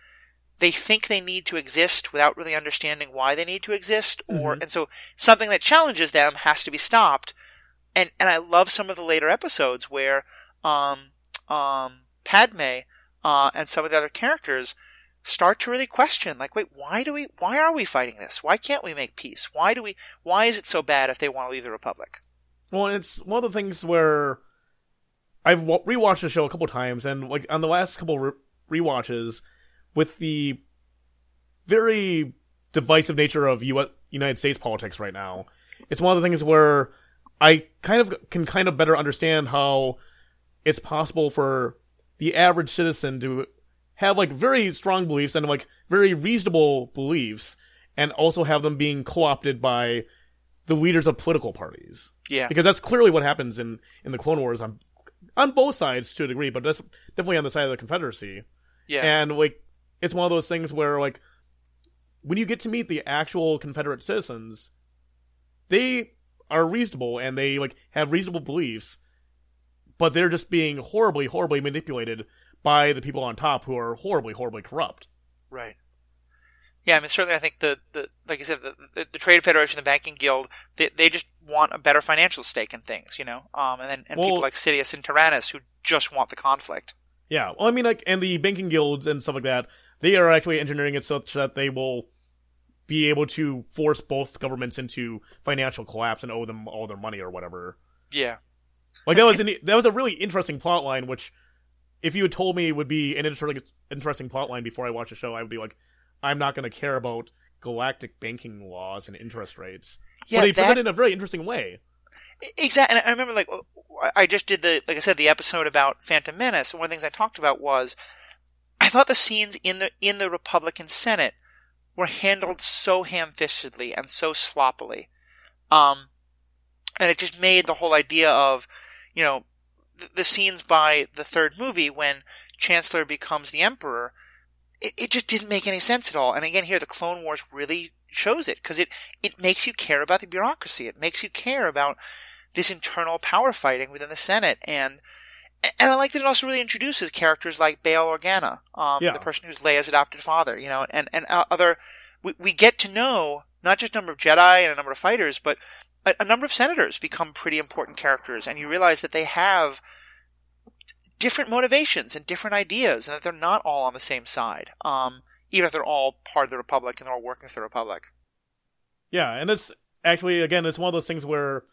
they think they need to exist without really understanding why they need to exist or Mhm. and so something that challenges them has to be stopped. And and I love some of the later episodes where um um Padme uh and some of the other characters start to really question like wait why do we why are we fighting this? Why can't we make peace? Why do we why is it so bad if they want to leave the republic? Well, it's one of the things where I've rewatched the show a couple times, and like on the last couple re- rewatches, with the very divisive nature of U- United States politics right now, it's one of the things where I kind of can kind of better understand how it's possible for the average citizen to have like very strong beliefs and like very reasonable beliefs, and also have them being co-opted by the leaders of political parties. Yeah. Because that's clearly what happens in in the Clone Wars on on both sides to a degree, but that's definitely on the side of the Confederacy. yeah. And like, it's one of those things where like, when you get to meet the actual Confederate citizens, they are reasonable and they like have reasonable beliefs, but they're just being horribly, horribly manipulated by the people on top who are horribly, horribly corrupt. Right. Yeah, I mean, certainly, I think the, the like you said, the, the, the Trade Federation, the Banking Guild, they, they just want a better financial stake in things, you know. Um, and then and people like Sidious and Tyrannus who just want the conflict. Yeah, well, I mean, like, and the banking guilds and stuff like that, they are actually engineering it such that they will be able to force both governments into financial collapse and owe them all their money or whatever. Yeah. Like that was an, that was a really interesting plot line. Which, if you had told me would be an interesting interesting plot line before I watched the show, I would be like, I'm not going to care about galactic banking laws and interest rates. Yeah, but they that, presented it in a very interesting way. Exactly. And I remember, like, I just did the, like I said, the episode about Phantom Menace. And one of the things I talked about was, I thought the scenes in the in the Republican Senate were handled so ham-fistedly and so sloppily, um, and it just made the whole idea of, you know, the, the scenes by the third movie when Chancellor becomes the Emperor. It, it just didn't make any sense at all. And again, here the Clone Wars really shows it because it it makes you care about the bureaucracy. It makes you care about this internal power fighting within the Senate, and and I like that it also really introduces characters like Bail Organa, um, Yeah. the person who's Leia's adopted father, you know, and and uh, other. We, we get to know not just a number of Jedi and a number of fighters, but a, a number of senators become pretty important characters, and you realize that they have different motivations and different ideas, and that they're not all on the same side. Um, even if they're all part of the Republic and they're all working for the Republic. Yeah, and it's actually again, it's one of those things where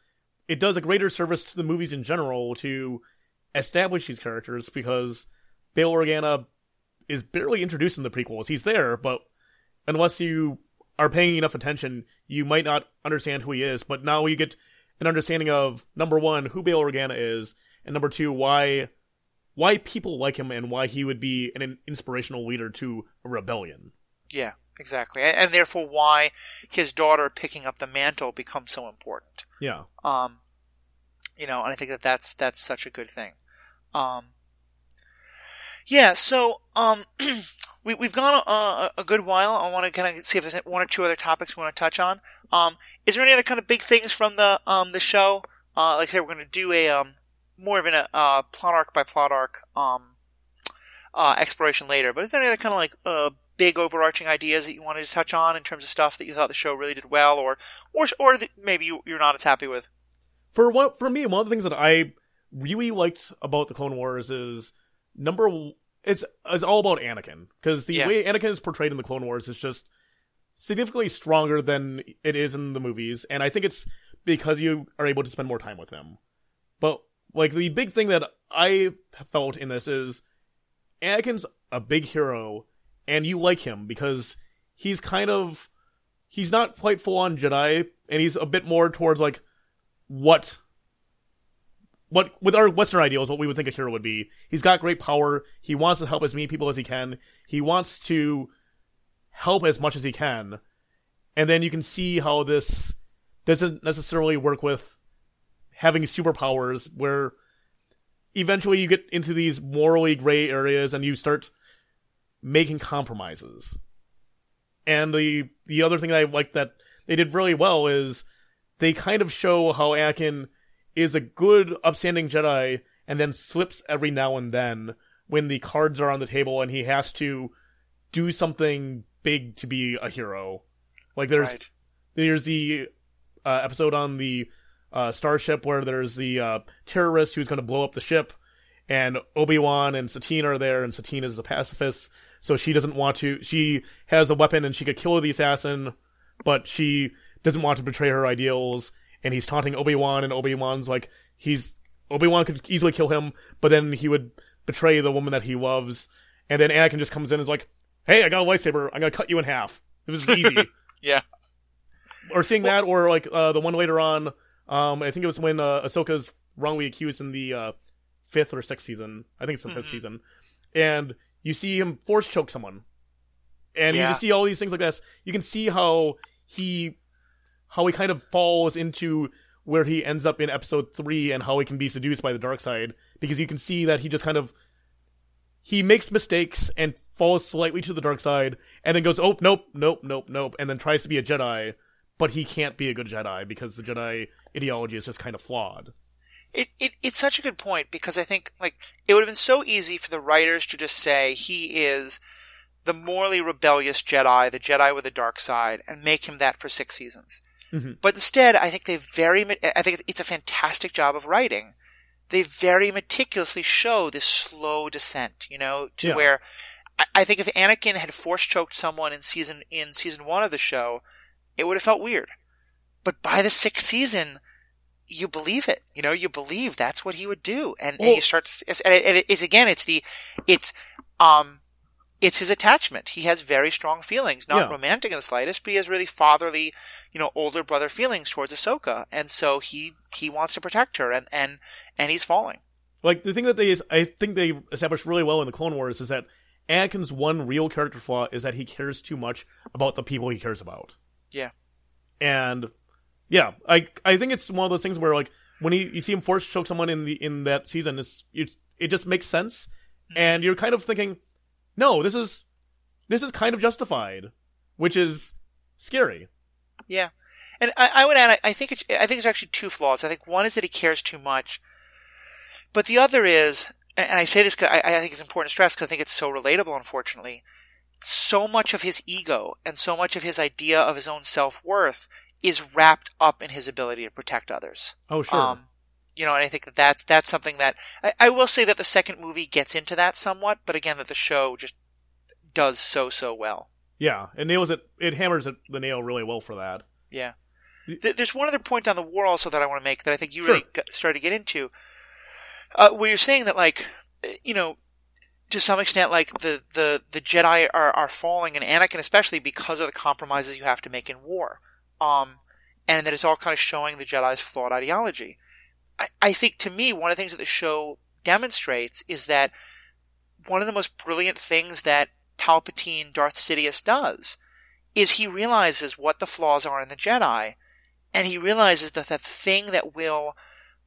it does a greater service to the movies in general to establish these characters because Bail Organa is barely introduced in the prequels. He's there, but unless you are paying enough attention, you might not understand who he is. But now you get an understanding of number one, who Bail Organa is, and number two, why why people like him and why he would be an inspirational leader to a rebellion. Yeah, exactly. And, and therefore why his daughter picking up the mantle becomes so important. Yeah. Um, you know, and I think that that's, that's such a good thing. Um, yeah, so, um, we, we've gone a, a good while. I want to kind of see if there's one or two other topics we want to touch on. Um, is there any other kind of big things from the, um, the show? Uh, like I said, we're going to do a, um, more of an, uh, plot arc by plot arc, um, uh, exploration later. But is there any other kind of like, uh, big overarching ideas that you wanted to touch on in terms of stuff that you thought the show really did well or, or, or maybe you, you're not as happy with? for what for me, one of the things that I really liked about the Clone Wars is number it's it's all about Anakin because the Yeah. way Anakin is portrayed in the Clone Wars is just significantly stronger than it is in the movies, and I think it's because you are able to spend more time with him. But like the big thing that I felt in this is Anakin's a big hero, and you like him because he's kind of he's not quite full on Jedi, and he's a bit more towards like what what with our Western ideals, what we would think a hero would be. He's got great power. He wants to help as many people as he can. He wants to help as much as he can. And then you can see how this doesn't necessarily work with having superpowers where eventually you get into these morally gray areas and you start making compromises. And the the other thing that I like that they did really well is they kind of show how Anakin is a good, upstanding Jedi and then slips every now and then when the cards are on the table and he has to do something big to be a hero. Like there's Right. there's the uh, episode on the uh, starship where there's the uh, terrorist who's going to blow up the ship, and Obi Wan and Satine are there, and Satine is the pacifist, so she doesn't want to. She has a weapon and she could kill the assassin, but she doesn't want to betray her ideals. And he's taunting Obi Wan, and Obi Wan's like, he's Obi Wan could easily kill him, but then he would betray the woman that he loves. And then Anakin just comes in and is like, "Hey, I got a lightsaber. I'm gonna cut you in half. It was easy." Yeah. or seeing that, or like uh, the one later on. Um, I think it was when uh, Ahsoka's wrongly accused in the uh, fifth or sixth season. I think it's the 5th Mhm. season, and you see him force choke someone, and you just see all these things like this. You can see how he, how he kind of falls into where he ends up in episode three, and how he can be seduced by the dark side, because you can see that he just kind of he makes mistakes and falls slightly to the dark side, and then goes, "Oh, nope, nope, nope, nope," and then tries to be a Jedi, but he can't be a good Jedi because the Jedi ideology is just kind of flawed. It, it it's such a good point because I think like it would have been so easy for the writers to just say he is the morally rebellious Jedi, the Jedi with the dark side, and make him that for six seasons. Mhm. But instead, I think they very I think it's, a fantastic job of writing. They very meticulously show this slow descent, you know, to Yeah. where I, think if Anakin had force choked someone in season in season one of the show, it would have felt weird. But by the sixth season, you believe it. You know, you believe that's what he would do, and, and Well- you start to. And it, and it- it's again, it's the, it's, um, it's his attachment. He has very strong feelings, not Yeah. romantic in the slightest, but he has really fatherly, you know, older brother feelings towards Ahsoka, and so he he wants to protect her, and and and he's falling. Like the thing that they, I think they established really well in the Clone Wars is that Anakin's one real character flaw is that he cares too much about the people he cares about. Yeah. and yeah, I I think it's one of those things where like when he, you see him force choke someone in the in that season, it's, it's it just makes sense, mm-hmm. and you're kind of thinking, no, this is this is kind of justified, which is scary. Yeah, and I, I would add, I, I think it's, I think there's actually two flaws. I think one is that he cares too much, but the other is, and I say this, 'cause I, I think it's important to stress because I think it's so relatable. Unfortunately, so much of his ego and so much of his idea of his own self worth is wrapped up in his ability to protect others. Oh sure, Um, you know, and I think that that's that's something that I, I will say that the second movie gets into that somewhat, but again, that the show just does so so well. yeah, it nails it. It hammers it, the nail really well for that. Yeah. Th- There's one other point on the war also that I want to make that I think you really Sure. got, started to get into, uh, where you're saying that like, uh, you know, to some extent, like the, the, the Jedi are, are falling, and Anakin especially because of the compromises you have to make in war. Um, and that it's all kind of showing the Jedi's flawed ideology. I, I think to me, one of the things that the show demonstrates is that one of the most brilliant things that Palpatine Darth Sidious does is he realizes what the flaws are in the Jedi, and he realizes that the thing that will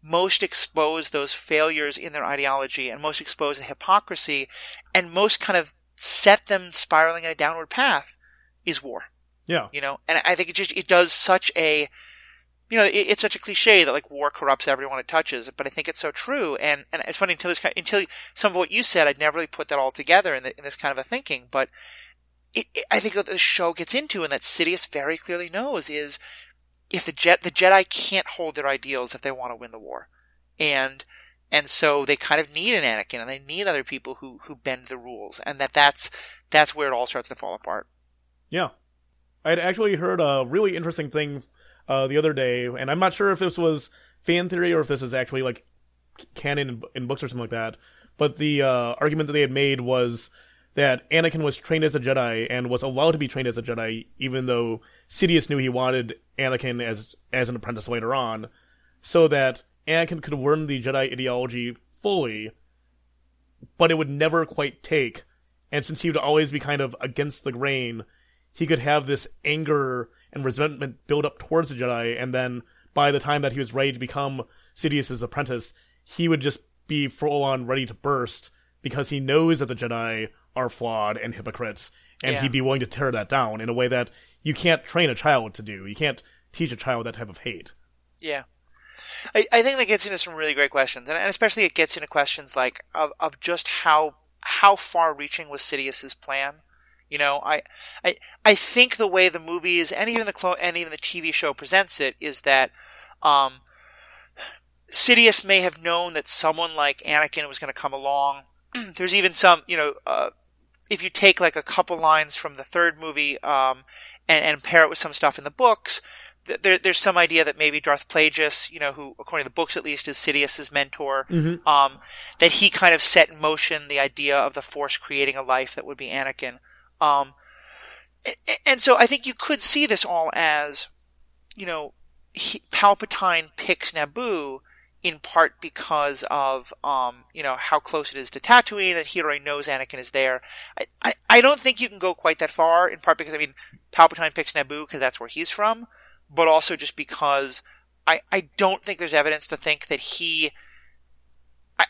most expose those failures in their ideology and most expose the hypocrisy and most kind of set them spiraling in a downward path is war. Yeah, you know and i think it just it does such a you know it, it's such a cliche that like war corrupts everyone it touches but i think it's so true and and it's funny until this kind until some of what you said i'd never really put that all together in, the, in this kind of a thinking but it, it, i think that the show gets into and that sidious very clearly knows is if the the jedi can't hold their ideals if they want to win the war and and so they kind of need an Anakin and they need other people who who bend the rules and that that's that's where it all starts to fall apart Yeah. I'd actually heard a really interesting thing uh, the other day, and I'm not sure if this was fan theory or if this is actually like canon in, books or something like that. But the uh, argument that they had made was that Anakin was trained as a Jedi and was allowed to be trained as a Jedi, even though Sidious knew he wanted Anakin as as an apprentice later on, so that Anakin could learn the Jedi ideology fully, but it would never quite take. And since he would always be kind of against the grain, he could have this anger and resentment build up towards the Jedi, and then by the time that he was ready to become Sidious's apprentice, he would just be full on ready to burst because he knows that the Jedi are flawed and hypocrites, and Yeah. he'd be willing to tear that down in a way that you can't train a child to do. You can't teach a child that type of hate. Yeah. I, I think that gets into some really great questions, and, and especially it gets into questions like of, of just how how far reaching was Sidious's plan. You know, I, I I think the way the movies and even the clo- and even the TV show presents it is that um, Sidious may have known that someone like Anakin was going to come along. There's even some, you know, uh, if you take like a couple lines from the third movie um, and, and pair it with some stuff in the books, th- there, there's some idea that maybe Darth Plagueis, you know, who according to the books at least is Sidious's mentor, um, that he kind of set in motion the idea of the Force creating a life that would be Anakin. Um, and so I think you could see this all as, you know, he, Palpatine picks Naboo in part because of, um, you know, how close it is to Tatooine, and he already knows Anakin is there. I, I, I don't think you can go quite that far, in part because, I mean, Palpatine picks Naboo because that's where he's from, but also just because I, I don't think there's evidence to think that he,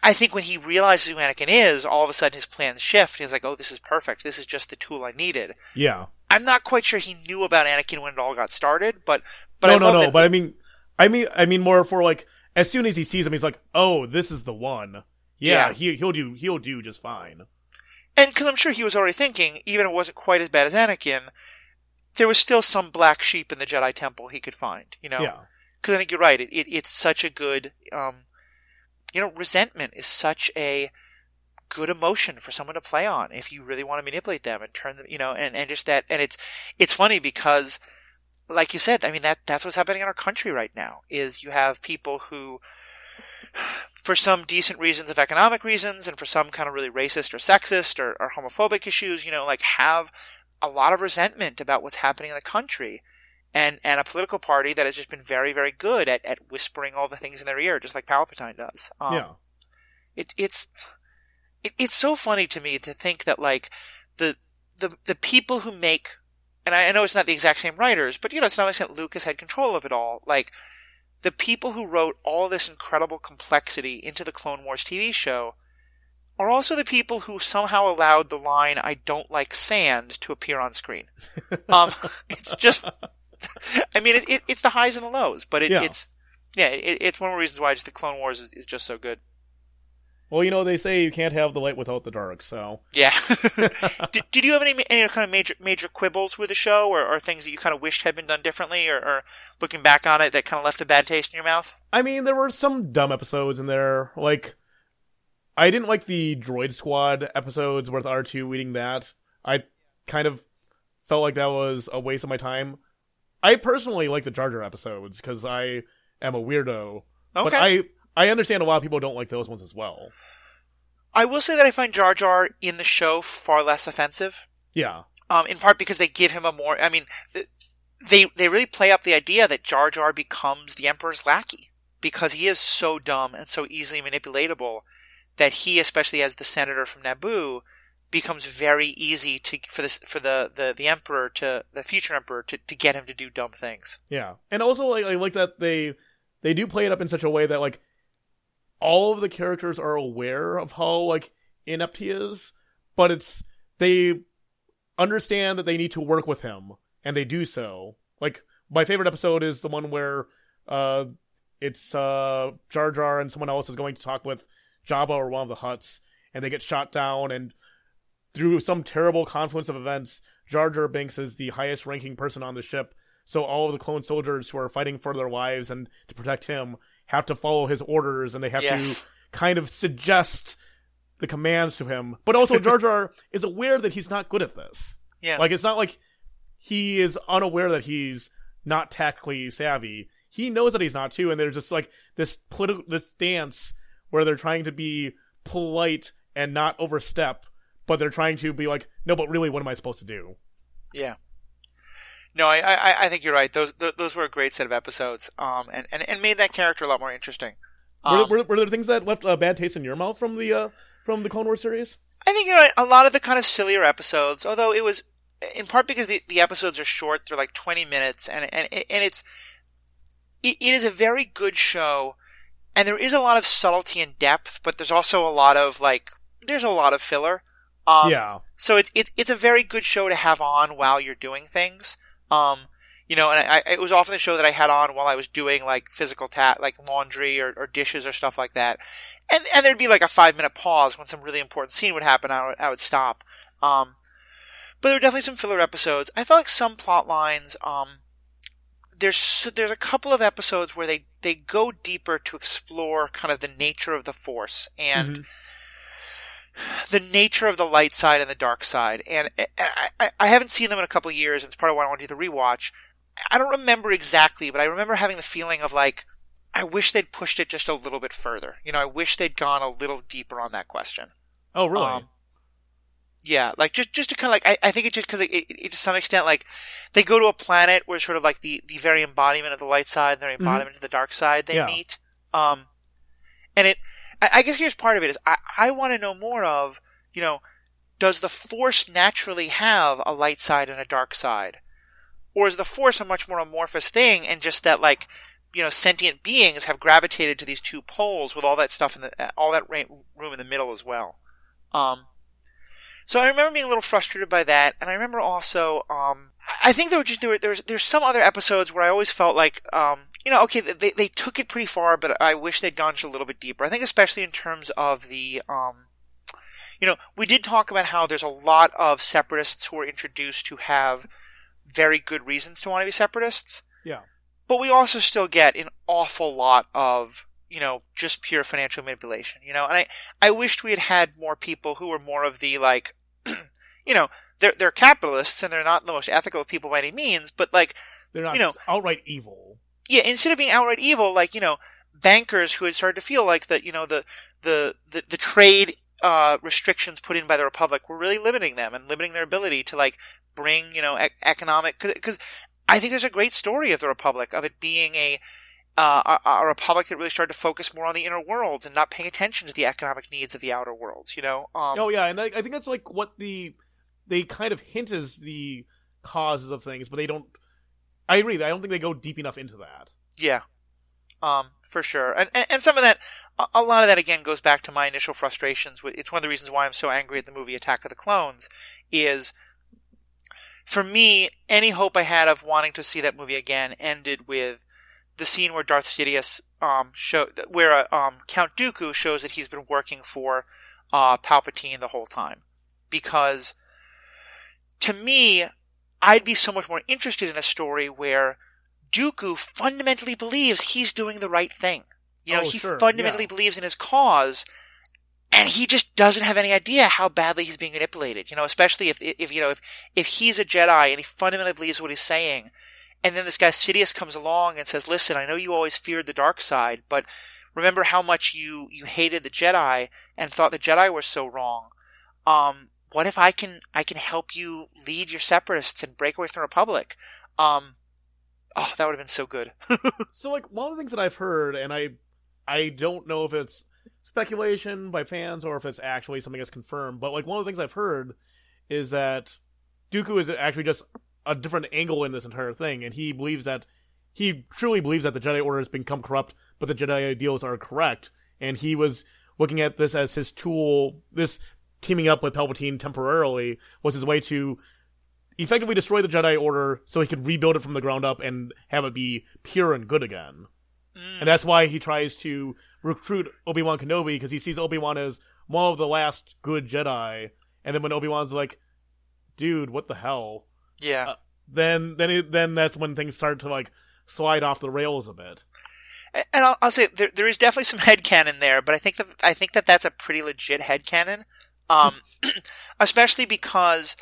I, think when he realizes who Anakin is, all of a sudden his plans shift. He's like, oh, this is perfect. This is just the tool I needed. Yeah. I'm not quite sure he knew about Anakin when it all got started, but, but no, I no, no. that But I mean, I mean, I mean more for like as soon as he sees him, he's like, "Oh, this is the one." Yeah, Yeah. he he'll do he'll do just fine. And because I'm sure he was already thinking, even if it wasn't quite as bad as Anakin, there was still some black sheep in the Jedi Temple he could find, you know? Yeah, Because I think you're right. It, it, it's such a good, um, you know, resentment is such a good emotion for someone to play on if you really want to manipulate them and turn them, you know, and, and just that, and it's, it's funny because, like you said, I mean, that, that's what's happening in our country right now, is you have people who, for some decent reasons of economic reasons and for some kind of really racist or sexist or, or homophobic issues, you know, like have a lot of resentment about what's happening in the country. And, and a political party that has just been very, very good at, at whispering all the things in their ear, just like Palpatine does. Um, yeah, it, it's it, it's so funny to me to think that like the the the people who make and I, I know it's not the exact same writers, but you know it's not like that Lucas had control of it all. Like the people who wrote all this incredible complexity into the Clone Wars TV show are also the people who somehow allowed the line "I don't like sand" to appear on screen. Um, it's just, I mean, it, it, it's the highs and the lows, but it, Yeah. it's yeah, it, it's one of the reasons why just the Clone Wars is, is just so good. Well, you know they say you can't have the light without the dark, so Yeah. did, did you have any any kind of major major quibbles with the show, or, or things that you kind of wished had been done differently, or, or looking back on it that kind of left a bad taste in your mouth? I mean there were some dumb episodes in there. Like I didn't like the Droid Squad episodes with R two eating that. I kind of felt like that was a waste of my time. I personally like the Jar Jar episodes because I am a weirdo. But I I understand a lot of people don't like those ones as well. I will say that I find Jar Jar in the show far less offensive. Yeah. Um, in part because they give him a more. I mean, they they really play up the idea that Jar Jar becomes the Emperor's lackey because he is so dumb and so easily manipulatable that he, especially as the senator from Naboo, becomes very easy to for this for the, the, the Emperor to the future Emperor to, to get him to do dumb things. Yeah, and also like I like that they they do play it up in such a way that like all of the characters are aware of how like inept he is, but it's they understand that they need to work with him, and they do so. Like my favorite episode is the one where uh it's uh Jar Jar and someone else is going to talk with Jabba or one of the Hutts, and they get shot down and through some terrible confluence of events, Jar Jar Binks is the highest ranking person on the ship. So all of the clone soldiers who are fighting for their lives and to protect him have to follow his orders, and they have Yes. to kind of suggest the commands to him. But also, Jar Jar is aware that he's not good at this. Yeah. Like it's not like he is unaware that he's not tactically savvy. He knows that he's not too, and there's just like this political this dance where they're trying to be polite and not overstep, but they're trying to be like, no, but really, what am I supposed to do? Yeah. No, I, I, I think you're right. Those, those were a great set of episodes, um, and, and, and made that character a lot more interesting. Um, were, were, were there things that left a bad taste in your mouth from the uh, from the Clone Wars series? I think you know a lot of the kind of sillier episodes, although it was in part because the, the episodes are short, they're like twenty minutes, and and and it's it, it is a very good show, and there is a lot of subtlety and depth, but there's also a lot of like there's a lot of filler. Um, yeah. So it's it's it's a very good show to have on while you're doing things. Um, you know, and I, it was often the show that I had on while I was doing like physical tat, like laundry or, or dishes or stuff like that. And and there'd be like a five minute pause when some really important scene would happen. I would, I would stop. Um, but there were definitely some filler episodes. I felt like some plot lines. Um, there's there's a couple of episodes where they they go deeper to explore kind of the nature of the force and. Mhm. The nature of the light side and the dark side, and I, I, I haven't seen them in a couple of years. and It's part of why I want to do the rewatch. I don't remember exactly, but I remember having the feeling of like, I wish they'd pushed it just a little bit further. You know, I wish they'd gone a little deeper on that question. Oh, really? Um, yeah, like just just to kind of like I, I think it just because it, it, it to some extent like they go to a planet where sort of like the the very embodiment of the light side and the very embodiment of the dark side they Mm-hmm. Yeah. meet. Um, and it I, I guess here's part of it is I I want to know more of you know does the force naturally have a light side and a dark side, or is the force a much more amorphous thing and just that like you know sentient beings have gravitated to these two poles with all that stuff in the all that room in the middle as well. Um, so I remember being a little frustrated by that, and I remember also, um, I think there were just there were there's there's some other episodes where I always felt like, um, you know, okay, they they took it pretty far, but I wish they'd gone just a little bit deeper. I think especially in terms of the, um, you know, we did talk about how there's a lot of separatists who are introduced who have very good reasons to want to be separatists, yeah. but we also still get an awful lot of you know just pure financial manipulation you know and i i wished we had had more people who were more of the like you know they're they're capitalists and they're not the most ethical people by any means but like They're not you know- outright evil. Yeah instead of being outright evil like you know bankers who had started to feel like that you know the the the, the trade uh, restrictions put in by the republic were really limiting them and limiting their ability to like bring you know e- economic because I think there's a great story of the republic of it being a uh, a, a republic that really started to focus more on the inner worlds and not paying attention to the economic needs of the outer worlds. You know, um, oh yeah, and I, I think that's like what the they kind of hint as the causes of things, but they don't. I agree. I don't think they go deep enough into that. Yeah. Um, for sure. And, and, and some of that, a, lot of that again goes back to my initial frustrations with, it's one of the reasons why I'm so angry at the movie Attack of the Clones is, for me, any hope I had of wanting to see that movie again ended with the scene where Darth Sidious, um, show, where, uh, um, Count Dooku shows that he's been working for, uh, Palpatine the whole time. Because, to me, I'd be so much more interested in a story where Dooku fundamentally believes he's doing the right thing. You know, Oh, he sure, fundamentally yeah. believes in his cause, and he just doesn't have any idea how badly he's being manipulated. You know, especially if, if you know, if if he's a Jedi and he fundamentally believes what he's saying, and then this guy Sidious comes along and says, "Listen, I know you always feared the dark side, but remember how much you you hated the Jedi and thought the Jedi were so wrong. Um, what if I can I can help you lead your separatists and break away from the Republic? Um, oh, that would have been so good. So like one of the things that I've heard, and I I don't know if it's speculation by fans or if it's actually something that's confirmed, but like one of the things I've heard is that Dooku is actually just a different angle in this entire thing, and he believes that he truly believes that the Jedi Order has become corrupt, but the Jedi ideals are correct, and he was looking at this as his tool. This teaming up with Palpatine temporarily was his way to effectively destroy the Jedi Order so he could rebuild it from the ground up and have it be pure and good again. Mm. And that's why he tries to recruit Obi Wan Kenobi because he sees Obi Wan as one of the last good Jedi. And then when Obi Wan's like, "Dude, what the hell?" yeah. Then then it, then that's when things start to like slide off the rails a bit. and I'll, I'll say there, there is definitely some head headcanon there, but I think that I think that that's a pretty legit head headcanon. Um, especially because,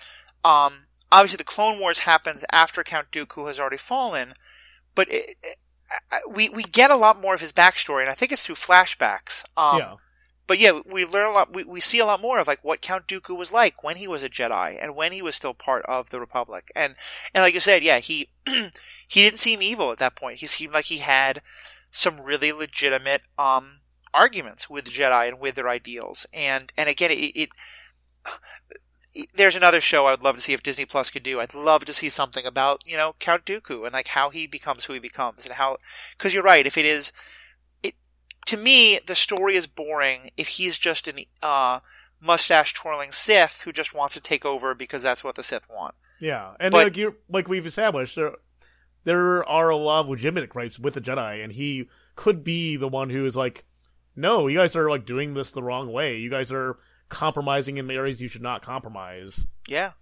um, obviously the Clone Wars happens after Count Dooku has already fallen, but it, it, we we get a lot more of his backstory, and I think it's through flashbacks. Um, yeah, But yeah, we learn a lot. We, we see a lot more of like what Count Dooku was like when he was a Jedi and when he was still part of the Republic. And and like you said, yeah, he he didn't seem evil at that point. He seemed like he had some really legitimate um arguments with the Jedi and with their ideals. And and again, it, it there's another show I would love to see if Disney Plus could do. I'd love to see something about you know Count Dooku and like how he becomes who he becomes and how because you're right. If it is, it to me the story is boring if he's just an uh, mustache twirling Sith who just wants to take over because that's what the Sith want. Yeah, and But- like you like we've established, there there are a lot of legitimate gripes with the Jedi, and he could be the one who is like, no, you guys are like doing this the wrong way. You guys are compromising in areas you should not compromise. Yeah.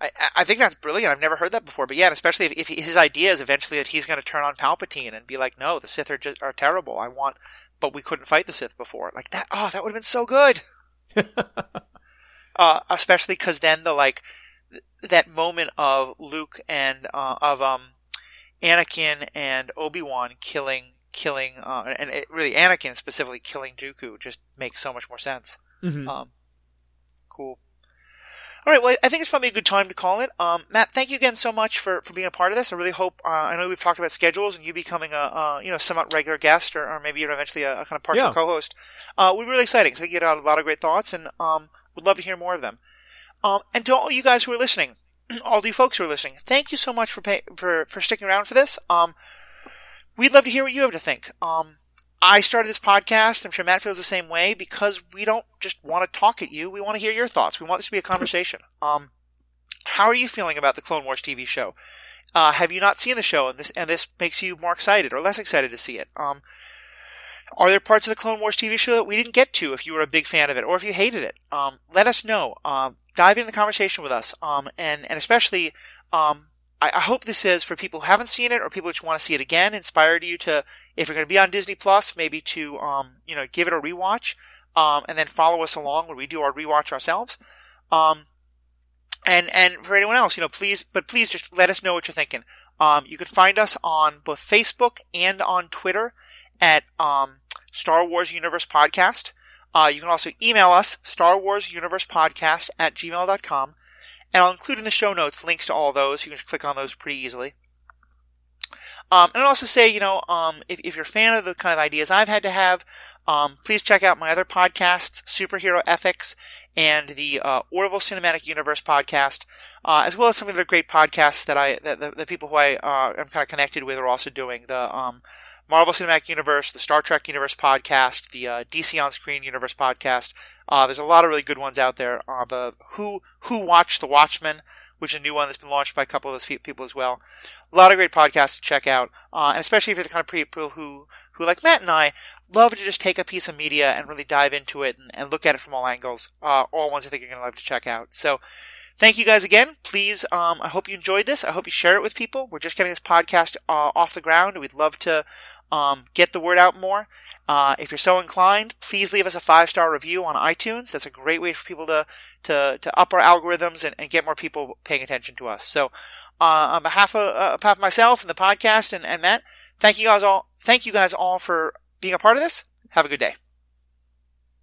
I, I- think that's brilliant. I've never heard that before. But yeah, especially if, if his idea is eventually that he's going to turn on Palpatine and be like, no, the Sith are, just, are terrible. I want, but we couldn't fight the Sith before. Like that, oh, that would have been so good. uh, especially because then the like, that moment of Luke and, uh, of, um, Anakin and Obi-Wan killing, killing, uh, and it, really Anakin specifically killing Dooku just makes so much more sense. Mhm. Um, cool. All right. Well, I think it's probably a good time to call it. Um, Matt, thank you again so much for, for being a part of this. I really hope. Uh, I know we've talked about schedules and you becoming a uh, you know somewhat regular guest or, or maybe even eventually a, a kind of partial Yeah. co-host. Uh, we're really exciting. So you get out a lot of great thoughts and um, would love to hear more of them. Um, and to all you guys who are listening, all you folks who are listening, thank you so much for pay, for for sticking around for this. Um, we'd love to hear what you have to think. Um, I started this podcast. I'm sure Matt feels the same way because we don't just want to talk at you. We want to hear your thoughts. We want this to be a conversation. Um, how are you feeling about the Clone Wars TV show? Uh, have you not seen the show and this and this makes you more excited or less excited to see it? Um, are there parts of the Clone Wars TV show that we didn't get to if you were a big fan of it or if you hated it? Um, let us know. Um, dive into the conversation with us. Um, and, and especially, um, I, I hope this is for people who haven't seen it or people who just want to see it again, inspired you to, if you're going to be on Disney Plus, maybe to, um, you know, give it a rewatch, um, and then follow us along when we do our rewatch ourselves. Um, and, and for anyone else, you know, please, but please just let us know what you're thinking. Um, you can find us on both Facebook and on Twitter at, um, Star Wars Universe Podcast. Uh, you can also email us, Star Wars Universe Podcast at gmail.com. And I'll include in the show notes links to all those. You can just click on those pretty easily. Um, and I'll also say, you know, um, if, if you're a fan of the kind of ideas I've had to have, um, please check out my other podcasts, Superhero Ethics and the uh, Orville Cinematic Universe podcast, uh, as well as some of the great podcasts that I, that the, the people who I uh, am kind of connected with are also doing. The um, Marvel Cinematic Universe, the Star Trek Universe podcast, the uh, DC On Screen Universe podcast. Uh, there's a lot of really good ones out there. Uh, the Who Who Watched the Watchmen, which is a new one that's been launched by a couple of those people as well. A lot of great podcasts to check out, uh, and especially if you're the kind of people who who like Matt and I love to just take a piece of media and really dive into it and, and look at it from all angles. Uh, all ones I think you're going to love to check out. So. Thank you guys again. Please, um, I hope you enjoyed this. I hope you share it with people. We're just getting this podcast uh, off the ground. We'd love to um, get the word out more. Uh, if you're so inclined, please leave us a five star review on iTunes. That's a great way for people to to, to up our algorithms and, and get more people paying attention to us. So, uh, on behalf of, uh, behalf of myself and the podcast and, and Matt, thank you guys all. Thank you guys all for being a part of this. Have a good day.